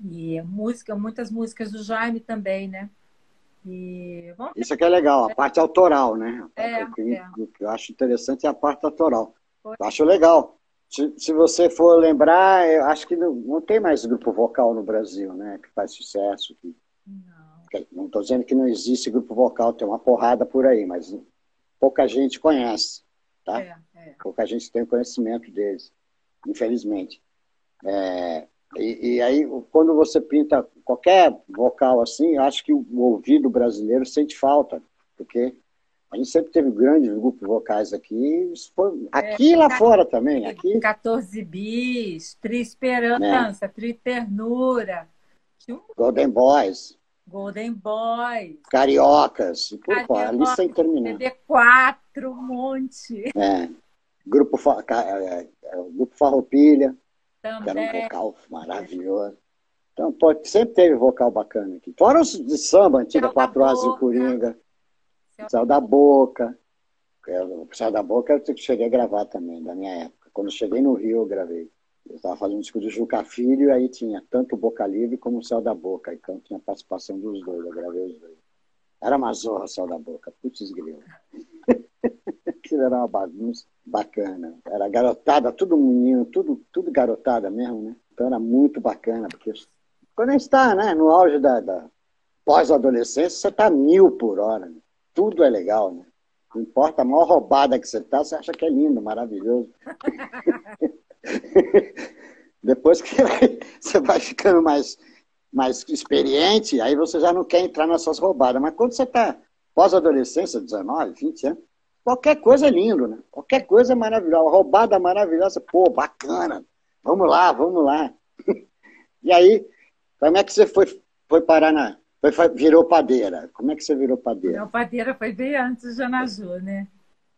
E música, muitas músicas do Jaime também, né? E, Isso aqui é legal, a parte autoral, né? É, o, que, é. o que eu acho interessante é a parte autoral. Eu acho legal. Se, se você for lembrar, eu acho que não, não tem mais grupo vocal no Brasil, né? Que faz sucesso. Que, não estou dizendo que não existe grupo vocal, tem uma porrada por aí, mas pouca gente conhece, tá? É, é. Pouca gente tem conhecimento deles, infelizmente. É, e, e, aí, quando você pinta qualquer vocal assim, eu acho que o ouvido brasileiro sente falta, porque a gente sempre teve grandes grupos vocais aqui, foi, aqui e lá fora também. Aqui. 14 bis, Tri Esperança, é. Tri Ternura. Golden Boys. Golden Boys. Cariocas. Por Carioca, ali sem terminar. TV4, um monte. É. Grupo, é, é, grupo Farroupilha. Também. Que era um vocal maravilhoso. Então, pode, sempre teve vocal bacana aqui. Fora os de samba, antiga Quatro Asas em Coringa, Céu da Boca. O Céu da Boca eu cheguei a gravar também, da minha época. Quando cheguei no Rio, eu gravei. Eu estava fazendo um disco de Juca Filho, e aí tinha tanto Boca Livre como o Céu da Boca. Então tinha participação dos dois, eu gravei os dois. Era uma zorra o Céu da Boca, putz grilo. [LAUGHS] Aquilo era uma bagunça bacana. Era garotada, tudo menino, tudo, tudo garotada mesmo, né? Então era muito bacana, porque quando a gente está né, no auge da, da pós-adolescência, você está mil por hora. Né? Tudo é legal, né? Não importa a maior roubada que você está, você acha que é lindo, maravilhoso. [LAUGHS] Depois que [LAUGHS] você vai ficando mais, mais experiente, aí você já não quer entrar nessas roubadas. Mas quando você está pós-adolescência, 19, 20 anos, qualquer coisa é lindo, né? Qualquer coisa é maravilhosa. Roubada maravilhosa, pô, bacana. Vamos lá, vamos lá. [LAUGHS] E aí, como é que você foi, foi parar na. Foi, virou padeira? Como é que você virou padeira? Não, padeira foi bem antes de Anaju, né?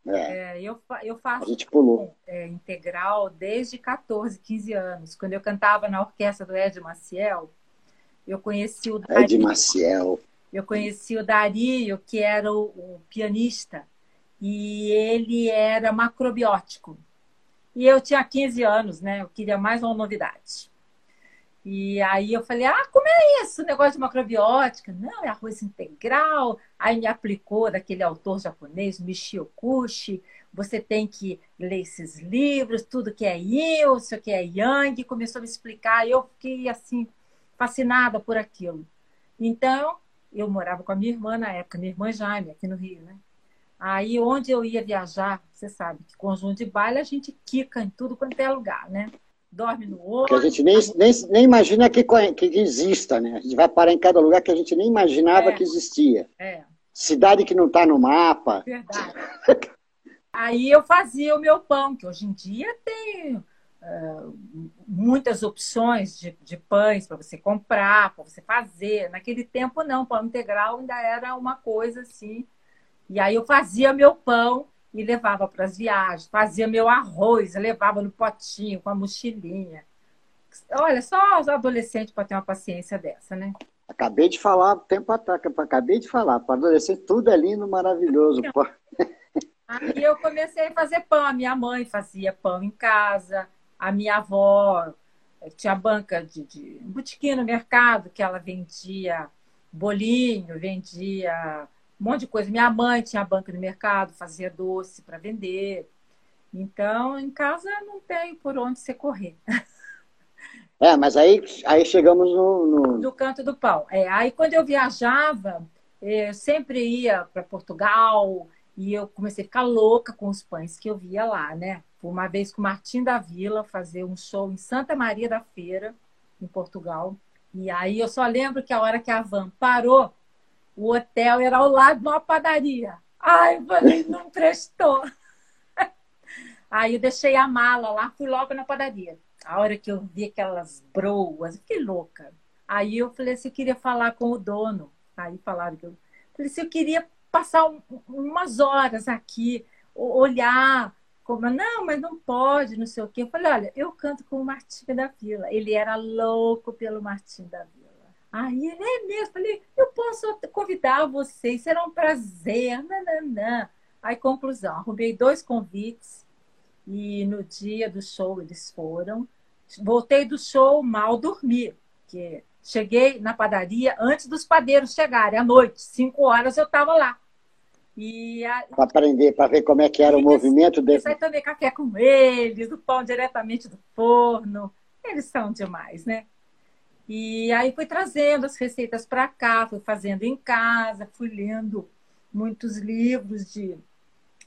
É. É, eu, eu faço a gente pulou. É, integral desde 14, 15 anos. Quando eu cantava na orquestra do Ed Maciel, eu conheci o Dario. Ed Maciel. Eu conheci o Dario, que era o, o pianista, e ele era macrobiótico. E eu tinha 15 anos, né? Eu queria mais uma novidade. E aí eu falei, ah, como é isso, negócio de macrobiótica? Não, é arroz integral. Aí me aplicou daquele autor japonês, Michio Kushi. Você tem que ler esses livros, tudo que é yin, isso que é yang. Começou a me explicar eu fiquei, assim, fascinada por aquilo. Então, eu morava com a minha irmã na época, minha irmã Jaime, aqui no Rio, né? Aí, onde eu ia viajar, você sabe que conjunto de baile a gente quica em tudo quanto é lugar, né? Dorme no outro. Que a gente nem, nem, nem imagina que, que exista, né? A gente vai parar em cada lugar que a gente nem imaginava é, que existia. É. Cidade que não está no mapa. Verdade. [LAUGHS] Aí eu fazia o meu pão, que hoje em dia tem uh, muitas opções de, de pães para você comprar, para você fazer. Naquele tempo, não, pão integral ainda era uma coisa assim. E aí eu fazia meu pão e levava para as viagens, fazia meu arroz, levava no potinho com a mochilinha. Olha, só os adolescentes para ter uma paciência dessa, né? Acabei de falar tempo atrás, acabei de falar, para adolescente tudo é lindo, maravilhoso. Pô. Aí eu comecei a fazer pão, a minha mãe fazia pão em casa, a minha avó eh, tinha banca de, de botiquinho no mercado que ela vendia bolinho, vendia um monte de coisa. Minha mãe tinha banca no mercado, fazia doce para vender. Então, em casa não tem por onde você correr. É, mas aí, aí chegamos no, no... canto do pão. É, aí quando eu viajava, eu sempre ia para Portugal e eu comecei a ficar louca com os pães que eu via lá, né? Uma vez com o Martim da Vila fazer um show em Santa Maria da Feira, em Portugal. E aí eu só lembro que a hora que a van parou, o hotel era ao lado de uma padaria. Ai, eu falei, não prestou. Aí eu deixei a mala lá, fui logo na padaria. A hora que eu vi aquelas broas, fiquei louca. Aí eu falei assim, eu queria falar com o dono. Aí falaram que eu falei assim, eu queria passar um, umas horas aqui, olhar como, não, mas não pode, não sei o quê. Eu falei, olha, eu canto com o Martim da Vila. Ele era louco pelo Martim da Vila. Aí ele é mesmo. Falei, eu posso convidar vocês, será um prazer. Nananã. Aí, conclusão, arrumei dois convites e no dia do show eles foram. Voltei do show mal dormir, porque cheguei na padaria antes dos padeiros chegarem, à noite, cinco horas eu estava lá. A... Para aprender, para ver como é que era o movimento deles. Aí tomei café com eles, o pão diretamente do forno. Eles são demais, né? E aí fui trazendo as receitas para cá, fui fazendo em casa, fui lendo muitos livros de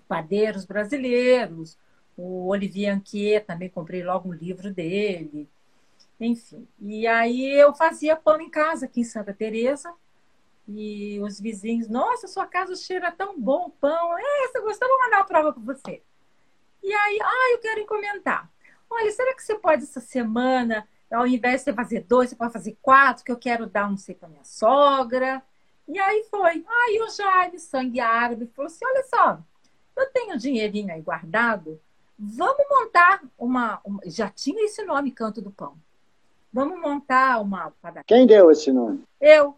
padeiros brasileiros. O Olivier Anquier, também comprei logo um livro dele. Enfim. E aí eu fazia pão em casa aqui em Santa Teresa. E os vizinhos, nossa, sua casa cheira tão bom, pão. É, você gostou? Vou mandar a prova para você. E aí, ah, eu quero encomendar. Olha, será que você pode essa semana ao invés de você fazer dois, você pode fazer quatro, que eu quero dar não sei para minha sogra. E aí foi. Aí o Jaime, sangue árabe, falou assim: olha só, eu tenho dinheirinho aí guardado, vamos montar uma, uma. Já tinha esse nome, Canto do Pão. vamos montar uma padaria. Quem deu esse nome? Eu.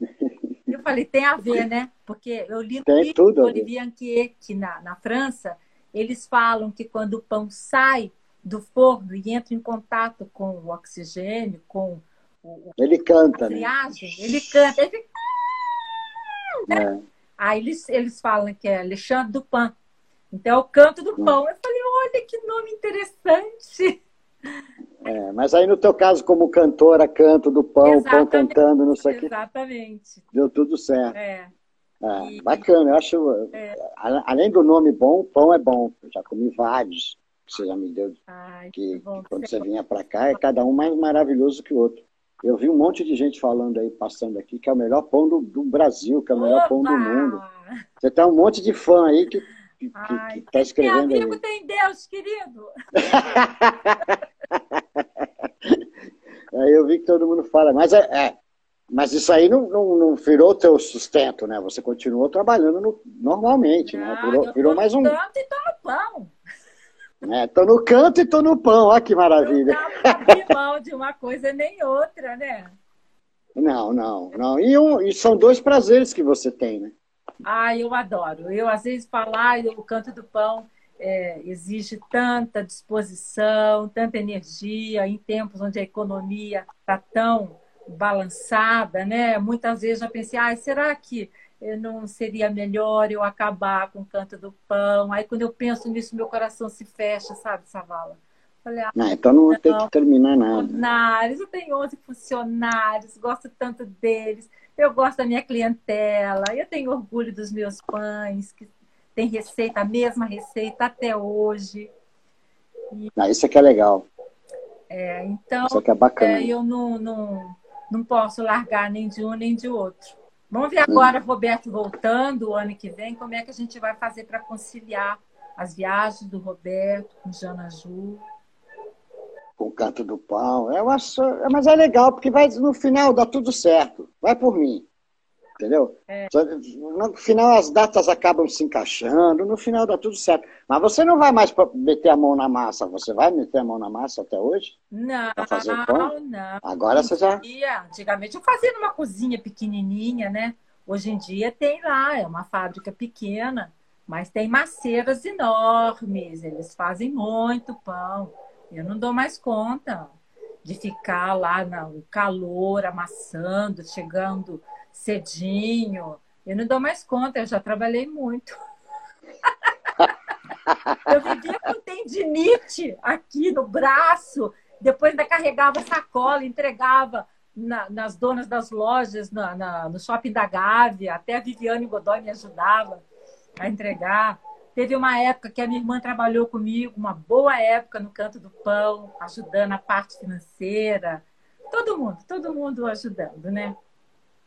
[LAUGHS] Eu falei, tem a ver, né? Porque eu li tem no tudo Olivier Anquier, que na, na França, eles falam que quando o pão sai do forno e entra em contato com o oxigênio, com o, ele canta, a né? friagem, né? ele canta, ele fica... É. Aí eles, eles falam que é Alexandre Pão. Então é o canto do Hum. pão. Eu falei, olha que nome interessante. É, mas aí no teu caso, como cantora, canto do pão, o pão Exatamente. cantando, não sei o que, Exatamente. deu tudo certo. É. É, E- bacana, eu acho. a- Além do nome bom, pão é bom. Eu já comi vários você já me deu, Ai, que, que que quando você vinha para cá, é cada um mais maravilhoso que o outro. Eu vi um monte de gente falando aí, passando aqui, que é o melhor pão do, do Brasil, que é o melhor pão do Opa! mundo. Você tem um monte de fã aí que, tá Tem escrevendo amigo, aí. tem Deus, querido. [LAUGHS] Aí eu vi que todo mundo fala, mas é, é, mas isso aí não, não, não virou teu sustento, né? Você continuou trabalhando no- normalmente, né? Virou, eu virou tô mais um. canto e pão. Né? Tô no canto e tô no pão, olha que Não maravilha. dá pra abrir mão de uma coisa nem outra, né? Não, não, não. E, um, e são dois prazeres que você tem, né? Ah, eu adoro. Eu, às vezes, falar o canto do pão é, exige tanta disposição, tanta energia, em tempos onde a economia está tão balançada, né? Muitas vezes já pensei, ah, será que não seria melhor eu acabar com o canto do pão? Aí, quando eu penso nisso, meu coração se fecha, sabe, Savala? Falei, ah, Não, então não tem que terminar nada. funcionários, eu tenho 11 funcionários, gosto tanto deles, eu gosto da minha clientela, eu tenho orgulho dos meus pães, que tem receita, a mesma receita até hoje. Não, isso aqui é legal. É, então, Isso aqui é bacana. é, eu não, não, não posso largar nem de um nem de outro. Vamos ver agora, Roberto voltando o ano que vem, como é que a gente vai fazer para conciliar as viagens do Roberto com Jana Ju. Com o canto do pão. Eu acho, mas é legal, porque vai, no final dá tudo certo. Vai por mim. Entendeu? Só- No final as datas acabam se encaixando, no final dá tudo certo. Mas você não vai mais meter a mão na massa. Você vai meter a mão na massa até hoje? Não, Pra fazer o pão? não. Agora você já. Dia, Antigamente eu fazia numa cozinha pequenininha, né? Hoje em dia tem lá, é uma fábrica pequena, mas tem maceiras enormes, eles fazem muito pão. Eu não dou mais conta de ficar lá no calor, amassando, chegando cedinho. Eu não dou mais conta, eu já trabalhei muito. Eu vivia com tendinite aqui no braço, depois ainda carregava sacola, entregava na- nas donas das lojas, na- na- no shopping da Gávea, até a Viviane Godoy me ajudava a entregar. Teve uma época que a minha irmã trabalhou comigo, uma boa época no Canto do Pão, ajudando a parte financeira. Todo mundo, todo mundo ajudando, né?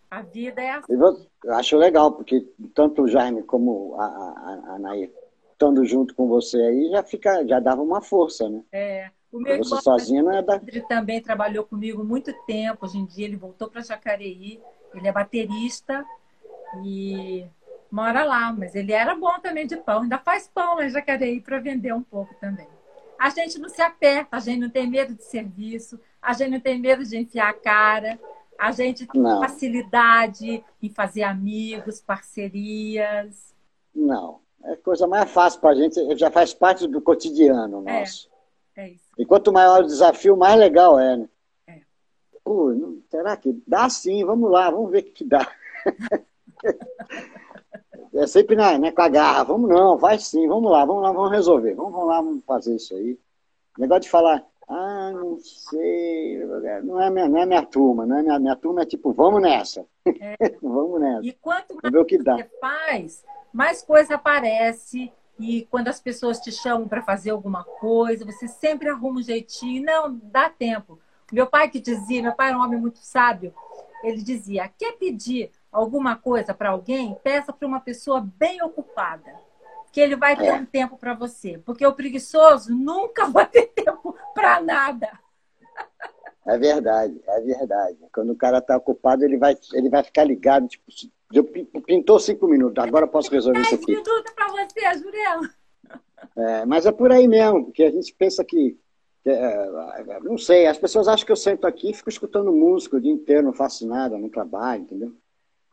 A vida é assim. Eu acho legal, porque tanto o Jaime como a, a, a Nair estando junto com você aí, já, fica, já dava uma força, né? É, o meu Você irmão sozinha não é da. Também trabalhou comigo muito tempo. Hoje em dia ele voltou para Jacareí. Ele é baterista e mora lá. Mas ele era bom também de pão. Ainda faz pão lá em Jacareí para vender um pouco também. A gente não se aperta, a gente não tem medo de serviço, a gente não tem medo de enfiar a cara. A gente tem Não. facilidade em fazer amigos, parcerias. Não. É coisa mais fácil pra gente, já faz parte do cotidiano É. nosso. É isso. E quanto maior o desafio, mais legal é, né? É. Pô, será que dá sim? Vamos lá, vamos ver o que dá. [LAUGHS] É sempre né, né, com a garra, vamos não, vai sim, vamos lá, vamos lá, vamos resolver, vamos, vamos lá, vamos fazer isso aí. Negócio de falar, ah, não sei, não é minha, não é minha turma, não é minha, minha turma é tipo, vamos nessa, [LAUGHS] vamos nessa, E quanto mais o que dá. você faz, mais coisa aparece. E quando as pessoas te chamam para fazer alguma coisa, você sempre arruma um jeitinho. Não, dá tempo. Meu pai que dizia, meu pai era um homem muito sábio, ele dizia: quer pedir alguma coisa para alguém? Peça para uma pessoa bem ocupada, que ele vai ter É. um tempo para você. Porque o preguiçoso nunca [LAUGHS] vai ter tempo para nada. É verdade, é verdade. Quando o cara está ocupado, ele vai, ele vai ficar ligado, tipo, pintou cinco minutos, agora eu posso resolver isso aqui. minutos para você, Jurema. É, mas é por aí mesmo, porque a gente pensa que É, não sei, as pessoas acham que eu sento aqui e fico escutando música o dia inteiro, não faço nada, não trabalho, entendeu?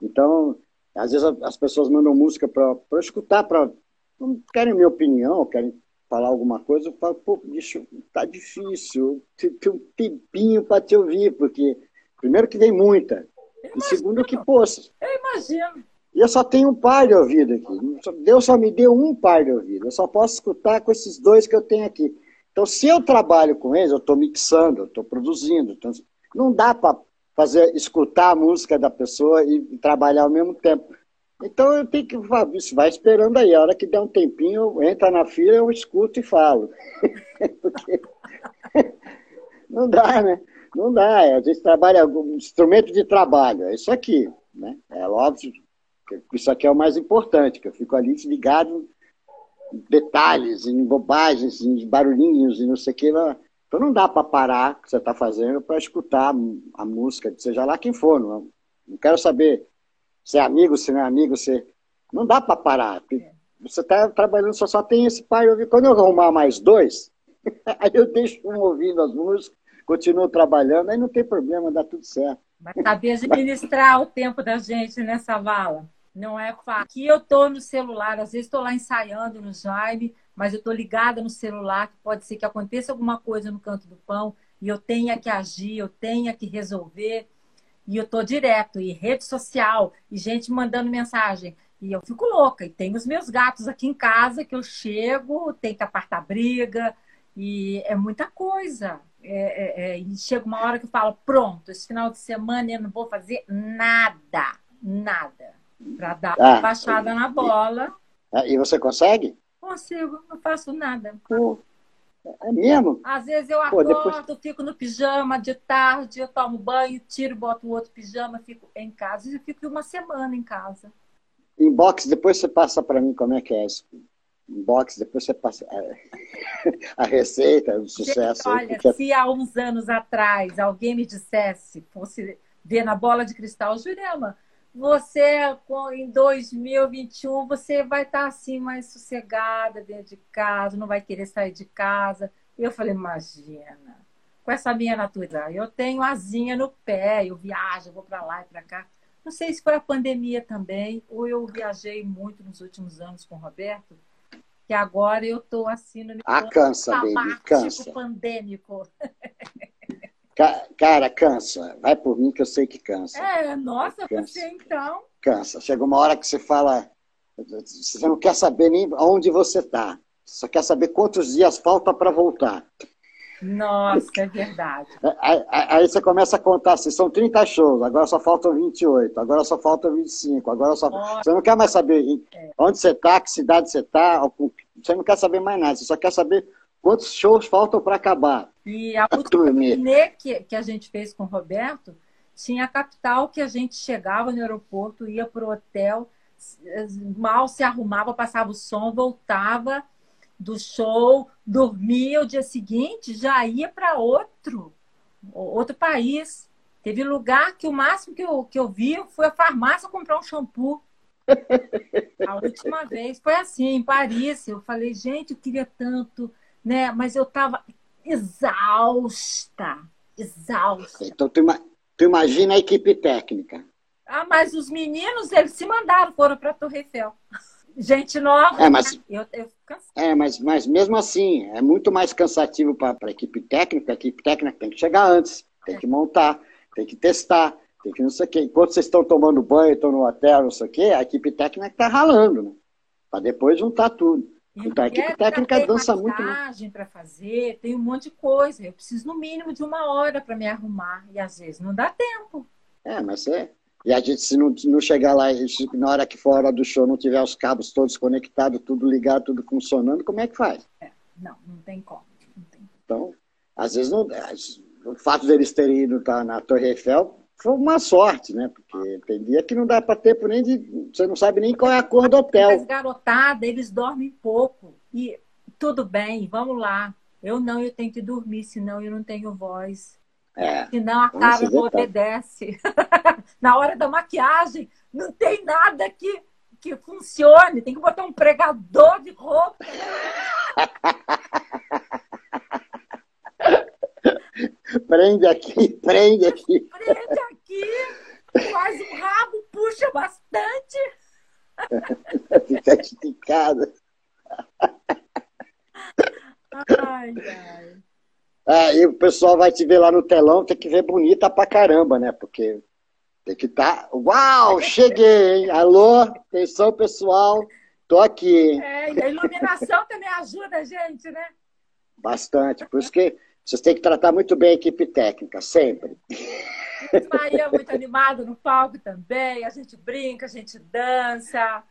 Então, às vezes as pessoas mandam música para escutar, para não querem minha opinião, querem falar alguma coisa, eu falo, pô, bicho, tá difícil, tem um tempinho para te ouvir, porque primeiro que vem muita, e segundo que, poxa. Eu imagino. E eu só tenho um par de ouvido aqui. Deus só me deu um par de ouvido. Eu só posso escutar com esses dois que eu tenho aqui. Então, se eu trabalho com eles, eu estou mixando, eu estou produzindo. Então, não dá para fazer escutar a música da pessoa e, trabalhar ao mesmo tempo. Então eu tenho que vai esperando aí. A hora que der um tempinho, entra na fila, eu escuto e falo. [LAUGHS] Porque [LAUGHS] não dá, né? Não dá. A gente trabalha um instrumento de trabalho, é isso aqui. Né? É óbvio que isso aqui é o mais importante, que eu fico ali ligado em detalhes, em bobagens, em barulhinhos e não sei o que. Então não dá para parar o que você está fazendo para escutar a música, seja lá quem for. Não, não quero saber se é amigo, se não é amigo, se. Não dá para parar. Você está trabalhando, só, só tem esse pai ouvir. Quando eu arrumar mais dois, [LAUGHS] aí eu deixo um ouvindo as músicas, continuo trabalhando, aí não tem problema, dá tudo certo. Mas saber administrar o tempo da gente nessa vala. Não é fácil. Aqui eu estou no celular, às vezes estou lá ensaiando no Jaime, mas eu estou ligada no celular, que pode ser que aconteça alguma coisa no canto do pão e eu tenha que agir, eu tenha que resolver. E eu estou direto, e rede social, e gente mandando mensagem. E eu fico louca. E tem os meus gatos aqui em casa que eu chego, tem que apartar briga, e é muita coisa. É, é, é, e chega uma hora que eu falo: pronto, esse final de semana eu não vou fazer nada, nada, para dar ah, uma baixada na bola. E você consegue? Consigo, não faço nada. Pô, é mesmo? Às vezes eu acordo, depois... fico no pijama de tarde, eu tomo banho, tiro, boto o outro pijama, fico em casa. E eu fico uma semana em casa. Inbox, depois você passa para mim como é que é isso. Inbox, depois você passa a [LAUGHS] receita, o sucesso. Gente, olha, porque... se há uns anos atrás alguém me dissesse, fosse ver na bola de cristal, Jurema, você em 2021 você vai estar assim mais sossegada dentro de casa, não vai querer sair de casa. Eu falei, imagina, com essa minha natureza, eu tenho asinha no pé, eu viajo, vou para lá e para cá. Não sei se foi a pandemia também, ou eu viajei muito nos últimos anos com o Roberto, que agora eu estou assim no ah, cansa, baby, cansa. pandêmico. [LAUGHS] Cara, cansa. Vai por mim que eu sei que cansa. É, nossa, cansa. você então. Cansa. Chega uma hora que você fala. Você não quer saber nem onde você está. Só quer saber quantos dias falta para voltar. Nossa, é verdade. Aí, aí, você começa a contar assim, são 30 shows, agora só faltam 28, agora só faltam 25, agora só. Nossa. Você não quer mais saber é. onde você está, que cidade você está, você não quer saber mais nada, você só quer saber Quantos shows faltam para acabar? E a última turnê que, que a gente fez com o Roberto tinha a capital que a gente chegava no aeroporto, ia para o hotel, mal se arrumava, passava o som, voltava do show, dormia o dia seguinte, já ia para outro, outro país. Teve lugar que o máximo que eu, que eu vi foi a farmácia comprar um shampoo. A última vez foi assim, em Paris. Eu falei, gente, eu queria tanto né? Mas eu estava exausta, exausta. Então tu, tu, imagina a equipe técnica. Ah, mas os meninos eles se mandaram, foram para a Torre Eiffel. Gente nova. É, mas, né? eu, eu é, mas, mas mesmo assim, é muito mais cansativo para a equipe técnica. A equipe técnica tem que chegar antes, tem que montar, tem que testar, tem que não sei o quê. Enquanto vocês estão tomando banho, estão no hotel, não sei o quê, a equipe técnica está ralando, né? Para depois juntar tudo. A equipe técnica dança muito. Tem para fazer, tem um monte de coisa. Eu preciso no mínimo de uma hora para me arrumar. E às vezes não dá tempo. É, mas é. E a gente, se não, não chegar lá, na hora que for hora do show, não tiver os cabos todos conectados, tudo ligado, tudo funcionando, como é que faz? É, não, não tem como. Não tem. Então, às vezes, não, o fato deles terem ido tá, na Torre Eiffel foi uma sorte, né? Porque tem dia que não dá para tempo nem de. Você não sabe nem qual é a cor do hotel. Mas garotada, eles dormem pouco. E tudo bem, vamos lá. Eu não, eu tenho que dormir, senão eu não tenho voz. É, senão a cara não obedece. [LAUGHS] Na hora da maquiagem, não tem nada que, que funcione. Tem que botar um pregador de roupa. [LAUGHS] prende aqui, prende aqui. Prende aqui, faz um rabo, puxa bastante. Fica esticada. Ai, ai. Aí o pessoal vai te ver lá no telão, tem que ver bonita pra caramba, né? Porque tem que estar. Tá... Uau, cheguei, hein? Alô, atenção pessoal, tô aqui, hein? É, e a iluminação também ajuda a gente, né? Bastante. Por isso que vocês têm que tratar muito bem a equipe técnica, sempre. Maria é muito animado no palco também, a gente brinca, a gente dança.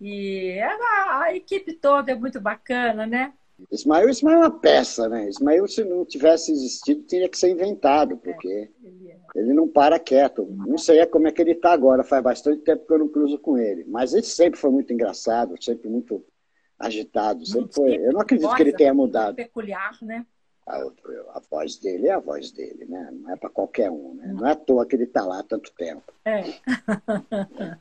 E a, a equipe toda é muito bacana, né? Ismael, Ismael é uma peça, né? Ismael, se não tivesse existido, teria que ser inventado, porque é, ele, é. ele, não para quieto. Não sei como é que ele está agora, faz bastante tempo que eu não cruzo com ele. Mas ele sempre foi muito engraçado, sempre muito agitado. Sempre foi. Eu não acredito que ele tenha mudado. Peculiar, né? A, a, voz dele é a voz dele, né? Não é para qualquer um, né? Não é à toa que ele está lá há tanto tempo. É. [LAUGHS]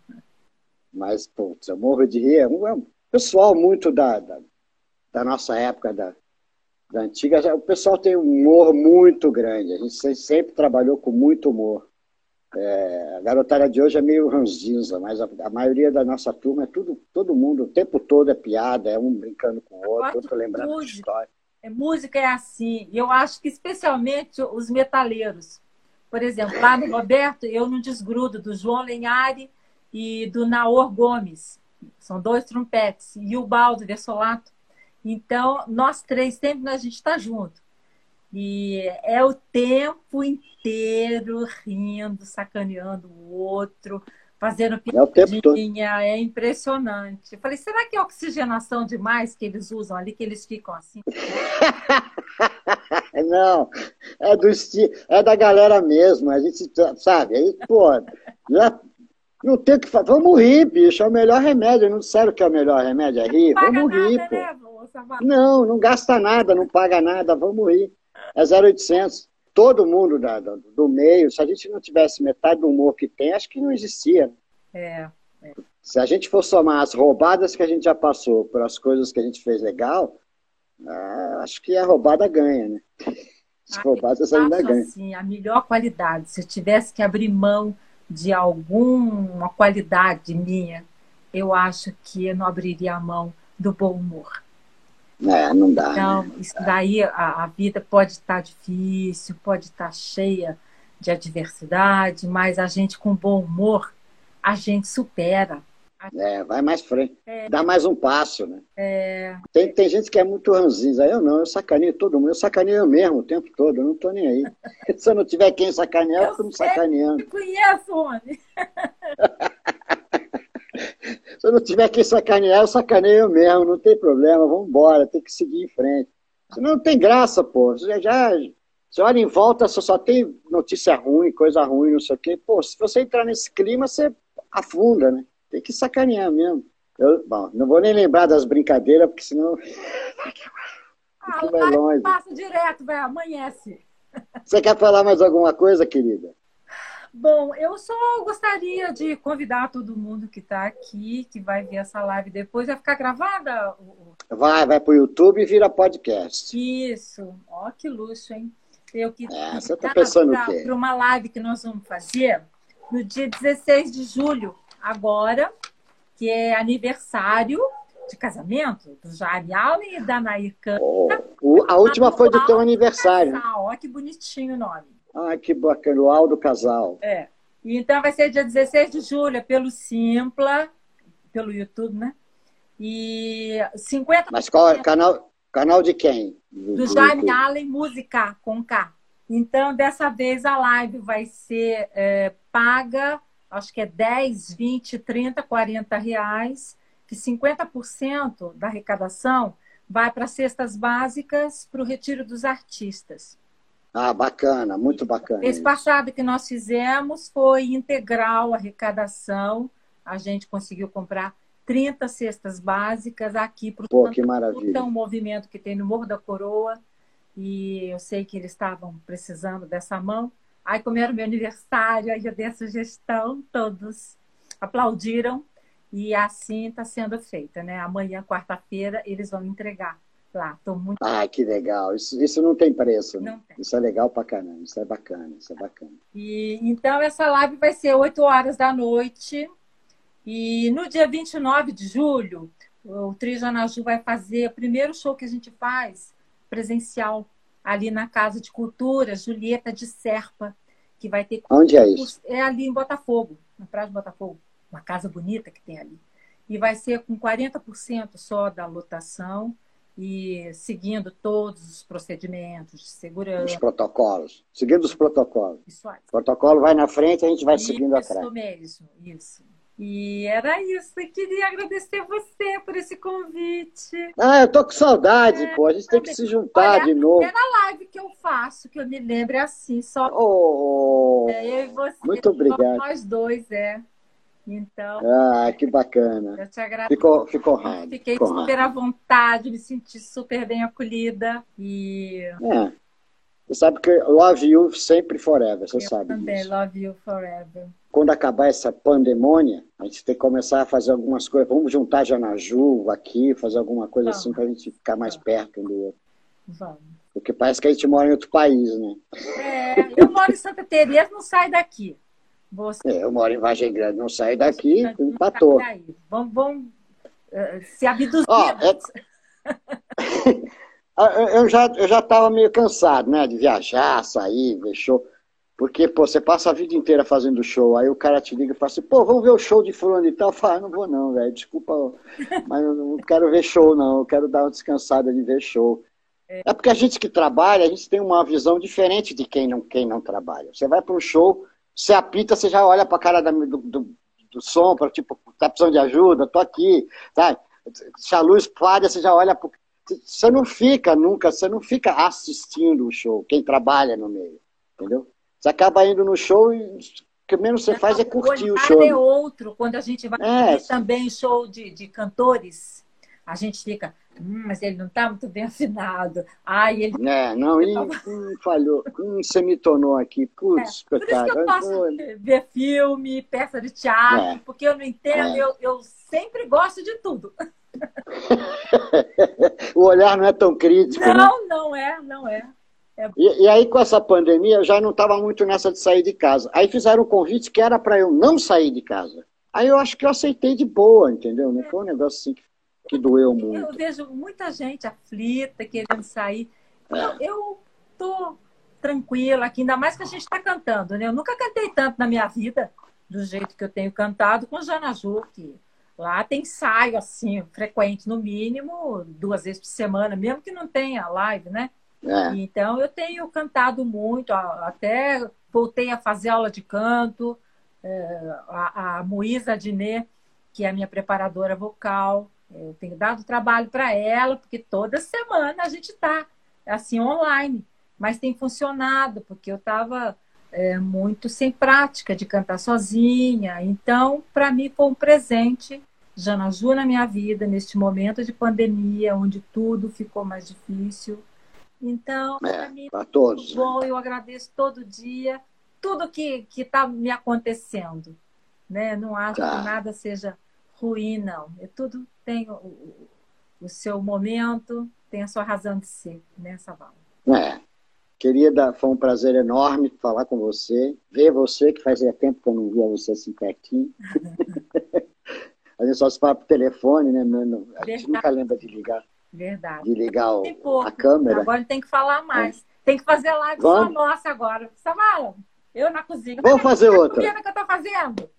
Mas, putz, eu morro de rir. É um, é um pessoal muito da, da da nossa época, da, da antiga, o pessoal tem um humor muito grande. A gente sempre trabalhou com muito humor. É, a garotada de hoje é meio ranzinza, mas a, a, maioria da nossa turma é tudo, todo mundo, o tempo todo é piada, é um brincando com o outro, outro lembrando de história. É, música é assim. Eu acho que especialmente os metaleiros. Por exemplo, lá no Roberto, eu não desgrudo do João Lenhari e do Naor Gomes. São dois trompetes. E o Baldo Versolato então, nós três, sempre a gente está junto. E é o tempo inteiro rindo, sacaneando o outro, fazendo piadinha. É, é impressionante. Eu falei, será que é oxigenação demais que eles usam ali, que eles ficam assim? [LAUGHS] Não, é do estilo, é da galera mesmo. A gente sabe, aí, pô, já não tem o que fazer. Vamos rir, bicho. É o melhor remédio. Não disseram que é o melhor remédio? É rir? Vamos rir, nada, pô. Né, não, não gasta nada, não paga nada. Vamos rir. É 0800. Todo mundo da, do, do, meio, se a gente não tivesse metade do humor que tem, acho que não existia. É, é. Se a gente for somar as roubadas que a gente já passou por as coisas que a gente fez legal, ah, acho que a roubada ganha, né? As ah, roubadas ainda ganham. Assim, a melhor qualidade, se eu tivesse que abrir mão de alguma qualidade minha, eu acho que eu não abriria a mão do bom humor. É, não dá. Então, né? isso daí, a, a, vida pode estar difícil, pode estar cheia de adversidade, mas a gente com bom humor, a gente supera. É, vai mais frente. É. Dá mais um passo, né? É. Tem, tem gente que é muito ranzinza. Eu não, eu sacaneio todo mundo. Eu sacaneio eu mesmo o tempo todo. Eu não tô nem aí. [LAUGHS] Se eu não tiver quem sacanear, eu, eu tô me sacaneando. Eu conheço, homem. [LAUGHS] Se eu não tiver quem sacanear, eu sacaneio eu mesmo. Não tem problema. Vamos embora. Tem que seguir em frente. Senão não tem graça, pô. Você já... Você olha em volta, só, só tem notícia ruim, coisa ruim, não sei o quê. Pô, se você entrar nesse clima, você afunda, né? Tem que sacanear mesmo. Eu, bom, não vou nem lembrar das brincadeiras, porque senão. [LAUGHS] Ah, vai longe. Passa direto, vai, amanhece. Você quer falar mais alguma coisa, querida? Bom, eu só gostaria de convidar todo mundo que está aqui, que vai ver essa live depois. Vai ficar gravada? Vai, vai para o YouTube e vira podcast. Isso. Ó, que luxo, hein? Eu que é, você está pensando o quê? Para uma live que nós vamos fazer no dia 16 de julho, agora, que é aniversário de casamento do Jaime Allen e da Nair Kahn. Oh, a última foi do teu aniversário. Olha que bonitinho o nome. Ah, que bacana, o Aldo Casal. É. Então vai ser dia 16 de julho, pelo Simpla, pelo YouTube, né? E 50%. Mas qual é canal, canal de quem? Do, do Jaime Allen Música, com K. Então, dessa vez a live vai ser é, paga acho que é 10, 20, 30, 40 reais, que 50% da arrecadação vai para cestas básicas para o retiro dos artistas. Ah, bacana, muito bacana. Esse passado que nós fizemos foi integral a arrecadação. A gente conseguiu comprar 30 cestas básicas aqui para o que maravilha. Então, um movimento que tem no Morro da Coroa. E eu sei que eles estavam precisando dessa mão. Aí, como era meu aniversário, aí eu dei a sugestão, todos aplaudiram e assim está sendo feita, né? Amanhã, quarta-feira, eles vão entregar lá. Tô muito... Ah, que legal. Isso, isso não tem preço, né? Não tem. Isso é legal pra caramba. Isso é bacana, isso é bacana. E, então, essa live vai ser 8 horas da noite. E no dia 29 de julho, o Trio Janaju vai fazer o primeiro show que a gente faz presencial ali na Casa de Cultura, Julieta de Serpa, que vai ter. Onde é isso? É ali em Botafogo, na Praia de Botafogo. Uma casa bonita que tem ali. E vai ser com 40% só da lotação e seguindo todos os procedimentos de segurança. Os protocolos. Seguindo os protocolos. Isso aí. O protocolo vai na frente a gente vai seguindo Isso atrás. mesmo, isso. E era isso. Eu queria agradecer você por esse convite. Ah, eu tô com saudade, pô. A gente tem que se juntar Olha, de novo. É na live que eu faço, que eu me lembro, é assim, só Oh, é eu e você. muito obrigado. Nós dois, é. Então, Ah, que bacana. eu te agradeço. Ficou, ficou honrado. Fiquei ficou honrado. super à vontade, me senti super bem acolhida. E É. Você sabe que love you sempre forever, você eu sabe também disso. love you forever. Quando acabar essa pandemônia, a gente tem que começar a fazer algumas coisas. Vamos juntar Janaju aqui, fazer alguma coisa Vamos. assim para a gente ficar mais perto um do outro. Vamos. Porque parece que a gente mora em outro país, né? É, eu moro em Santa Teresa, não sai daqui. Você É, eu moro em Vargem Grande, não saio daqui, não empatou. sai daí. Vamos, vamos eh, se abduzir. Ó, [LAUGHS] Ah, eu- já eu já estava meio cansado, né, de viajar, sair, ver show. Porque, pô, você passa a vida inteira fazendo show, aí o cara te liga e fala assim, pô, vamos ver o show de fulano e tal. Eu falo, ah, não vou não, velho, desculpa, mas eu não quero ver show não, eu quero dar uma descansada de ver show. É porque a gente que trabalha, a gente tem uma visão diferente de quem não, quem não trabalha. Você vai para um show, você apita, você já olha para a cara da- do, do, do som, para tipo, tá precisando de ajuda, tô aqui, sabe? Se a luz falha, você já olha pro... Você não fica nunca, você não fica assistindo o show, quem trabalha no meio, entendeu? Você acaba indo no show e o que menos você faz é curtir o show. é outro. Quando a gente vai É. também show de, de cantores, a gente fica, hum, mas ele não está muito bem afinado. Ai, ele. É, não, e [LAUGHS] hum, falhou, hum, você me tornou aqui, putz, Por isso que eu posso ver filme, peça de teatro, É. porque eu não entendo, É. eu, eu sempre gosto de tudo. [LAUGHS] O olhar não é tão crítico, né? Não, não é, não é. E, e aí, com essa pandemia, eu já não estava muito nessa de sair de casa. Aí fizeram um convite que era para eu não sair de casa. Aí eu acho que eu aceitei de boa, entendeu? Não foi um negócio assim que, que doeu Eu muito. vejo muita gente aflita, querendo sair. Eu, eu tô tranquila aqui, ainda mais que a gente está cantando, né? Eu nunca cantei tanto na minha vida, do jeito que eu tenho cantado com Jana Ju, que lá tem ensaio, assim, frequente, no mínimo, duas vezes por semana, mesmo que não tenha live, né? É, Então, eu tenho cantado muito, até voltei a fazer aula de canto. é, A, a Moísa Diné, que é a minha preparadora vocal, eu tenho dado trabalho para ela, porque toda semana a gente está assim online, mas tem funcionado, porque eu estava muito sem prática de cantar sozinha. Então, para mim, foi um presente, Jana Ju, na minha vida, neste momento de pandemia, onde tudo ficou mais difícil. Então, É, para mim, para todos. né? bom, eu agradeço todo dia tudo que está me acontecendo. Né? Não acho Tá. que nada seja ruim, não. É tudo tem o, o- seu momento, tem a sua razão de ser, né, Saval? É. Querida, foi um prazer enorme falar com você, ver você, que fazia tempo que eu não via você assim pertinho. [LAUGHS] A gente só se fala por telefone, né? Não- A gente Verdade. nunca lembra de ligar, Verdade. de ligar o- a câmera. Agora tem que falar mais. Tem que fazer live Vamos. só nossa agora. Savala, eu na cozinha. Vamos fazer outra. que eu tô fazendo.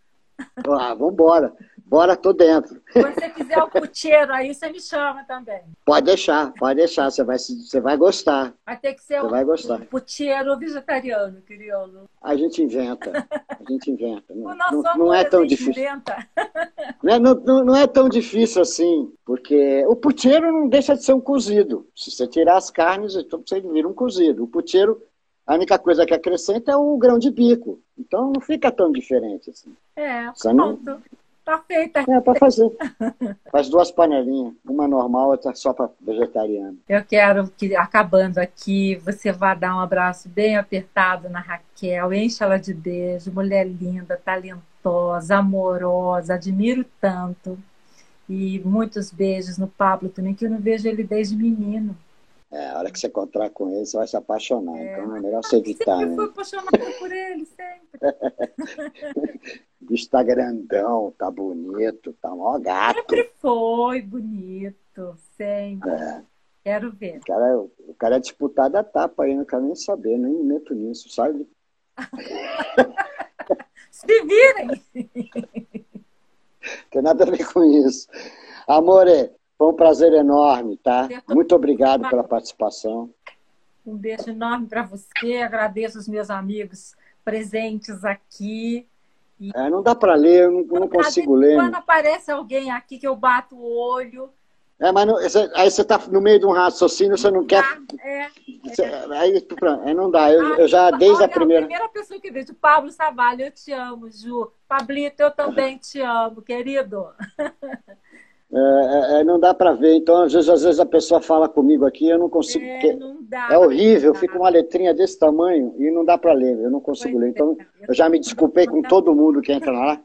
Ah, vambora. Bora, tô dentro. Quando você fizer o puteiro aí, você me chama também. Pode deixar, pode deixar. Você vai, você vai gostar. Vai ter que ser Você o, vai gostar. o puteiro vegetariano, crioulo. A gente inventa. A gente inventa. Não, O nosso não, amor não é tão difícil. inventa. [LAUGHS] Não é, não, não- não é tão difícil assim, porque o puteiro não deixa de ser um cozido. Se você tirar as carnes, então você vira um cozido. O puteiro, a única coisa que acrescenta é o grão de bico. Então não fica tão diferente assim. É, Você não- pronto. Tá feita. É para fazer. [LAUGHS] Faz duas panelinhas, uma normal, outra só para vegetariano. Eu quero que, acabando aqui, você vá dar um abraço bem apertado na Raquel, enche ela de beijo, mulher linda, talentosa, amorosa, admiro tanto. E muitos beijos no Pablo também, que eu não vejo ele desde menino. É, a hora que você encontrar com ele, você vai se apaixonar. É. Então é melhor você evitar. Sempre né? fui apaixonada por ele, sempre. [LAUGHS] o bicho tá grandão, tá bonito, tá mó gato. Sempre foi bonito, sempre. É. Quero ver. O cara, o cara é disputado a tapa aí, não quero nem saber, nem meto nisso, sabe? [LAUGHS] Se virem! Tem nada a ver com isso. Amore, foi um prazer enorme, tá? Muito obrigado pela participação. Um beijo enorme para você. Agradeço os meus amigos presentes aqui. É, não dá para ler, eu não, não consigo ler. Quando aparece alguém aqui que eu bato o olho. É, mas não, aí você está no meio de um raciocínio, você não, quer. É, você, é. Aí, aí não dá. Eu, ah, eu já, desde a primeira. A primeira pessoa que vejo, Pablo Savalho, eu te amo, Ju. Pablito, eu também te amo, querido. [LAUGHS] É, é, é, não dá para ver. Então, às vezes, às vezes a pessoa fala comigo aqui, eu não consigo. É, não dá, é horrível, fica uma letrinha desse tamanho e não dá para ler, eu não consigo pois ler. Então, é, eu já me desculpei com todo mundo que entra lá.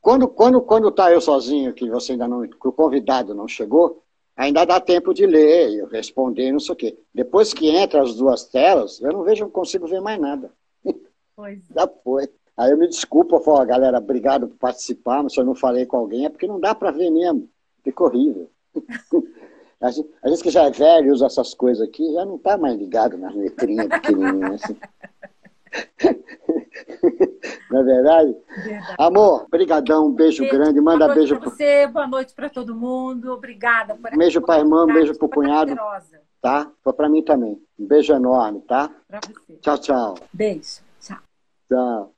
Quando, quando, quando tá eu sozinho, que você ainda não, que o convidado não chegou, ainda dá tempo de ler, eu responder, não sei o quê. Depois que entra as duas telas, eu não vejo, não consigo ver mais nada. Pois. [LAUGHS] Já foi. Aí eu me desculpo, eu falo, galera, obrigado por participar, mas se eu não falei com alguém, é porque não dá para ver mesmo. Fica horrível. [LAUGHS] A gente, a gente que já é velho usa essas coisas aqui, já não está mais ligado nas letrinhas pequenininhas. Assim. [LAUGHS] Não é verdade? verdade. Amor, brigadão, um beijo, beijo grande. Manda boa beijo para você, boa noite para todo mundo. Obrigada por Beijo para irmã, um beijo para o cunhado. Tá? Foi para mim também. Um beijo enorme, tá? Para você. Tchau, tchau. Beijo. Tchau. Tchau.